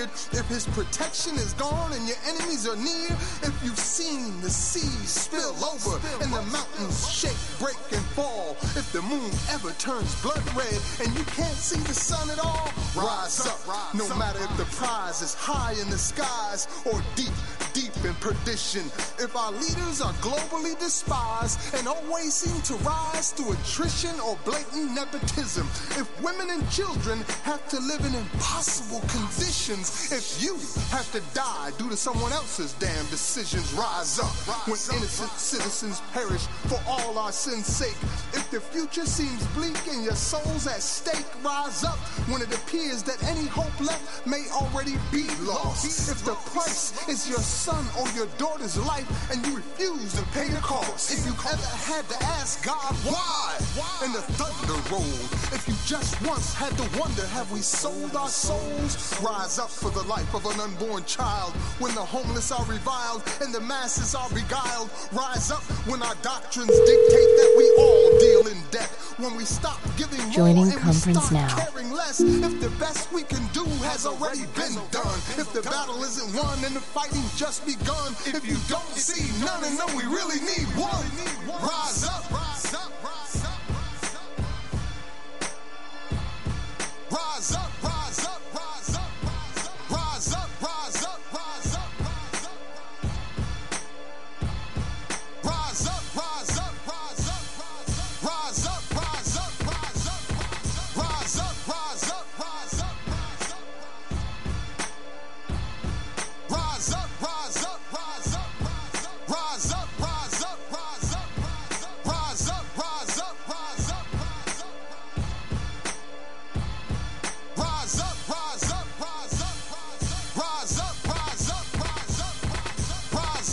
if his protection is gone and your enemies are near, if you've seen the seas spill over and the mountains shake, break, and fall, if the moon ever turns blood red and you can't see the sun at all, rise up. No matter if the prize is high in the skies or deep, deep in perdition. If our leaders are globally despised and always seem to rise through attrition or blatant nepotism, if women and children have to live in impossible conditions, if you have to die due to someone else's damn decisions, rise up. When innocent citizens perish for all our sins' sake, if the future seems bleak and your soul's at stake, rise up. When it appears that any hope left may already be lost, if the price is your son or your daughter's life and you refuse to pay the cost, if you've ever had to ask God why, why? and the thunder rolled, if you just once had to wonder, have we sold our souls? Rise up for the life of an unborn child when the homeless are reviled and the masses are beguiled. Rise up when our doctrines dictate that we all deal in debt. When we stop giving Joining more and we conference now. caring less. If the best we can do has already been done. If the battle isn't won and the fighting just just begun. If you don't see none and know we really need one, rise up, rise up, rise up, rise up. Rise up.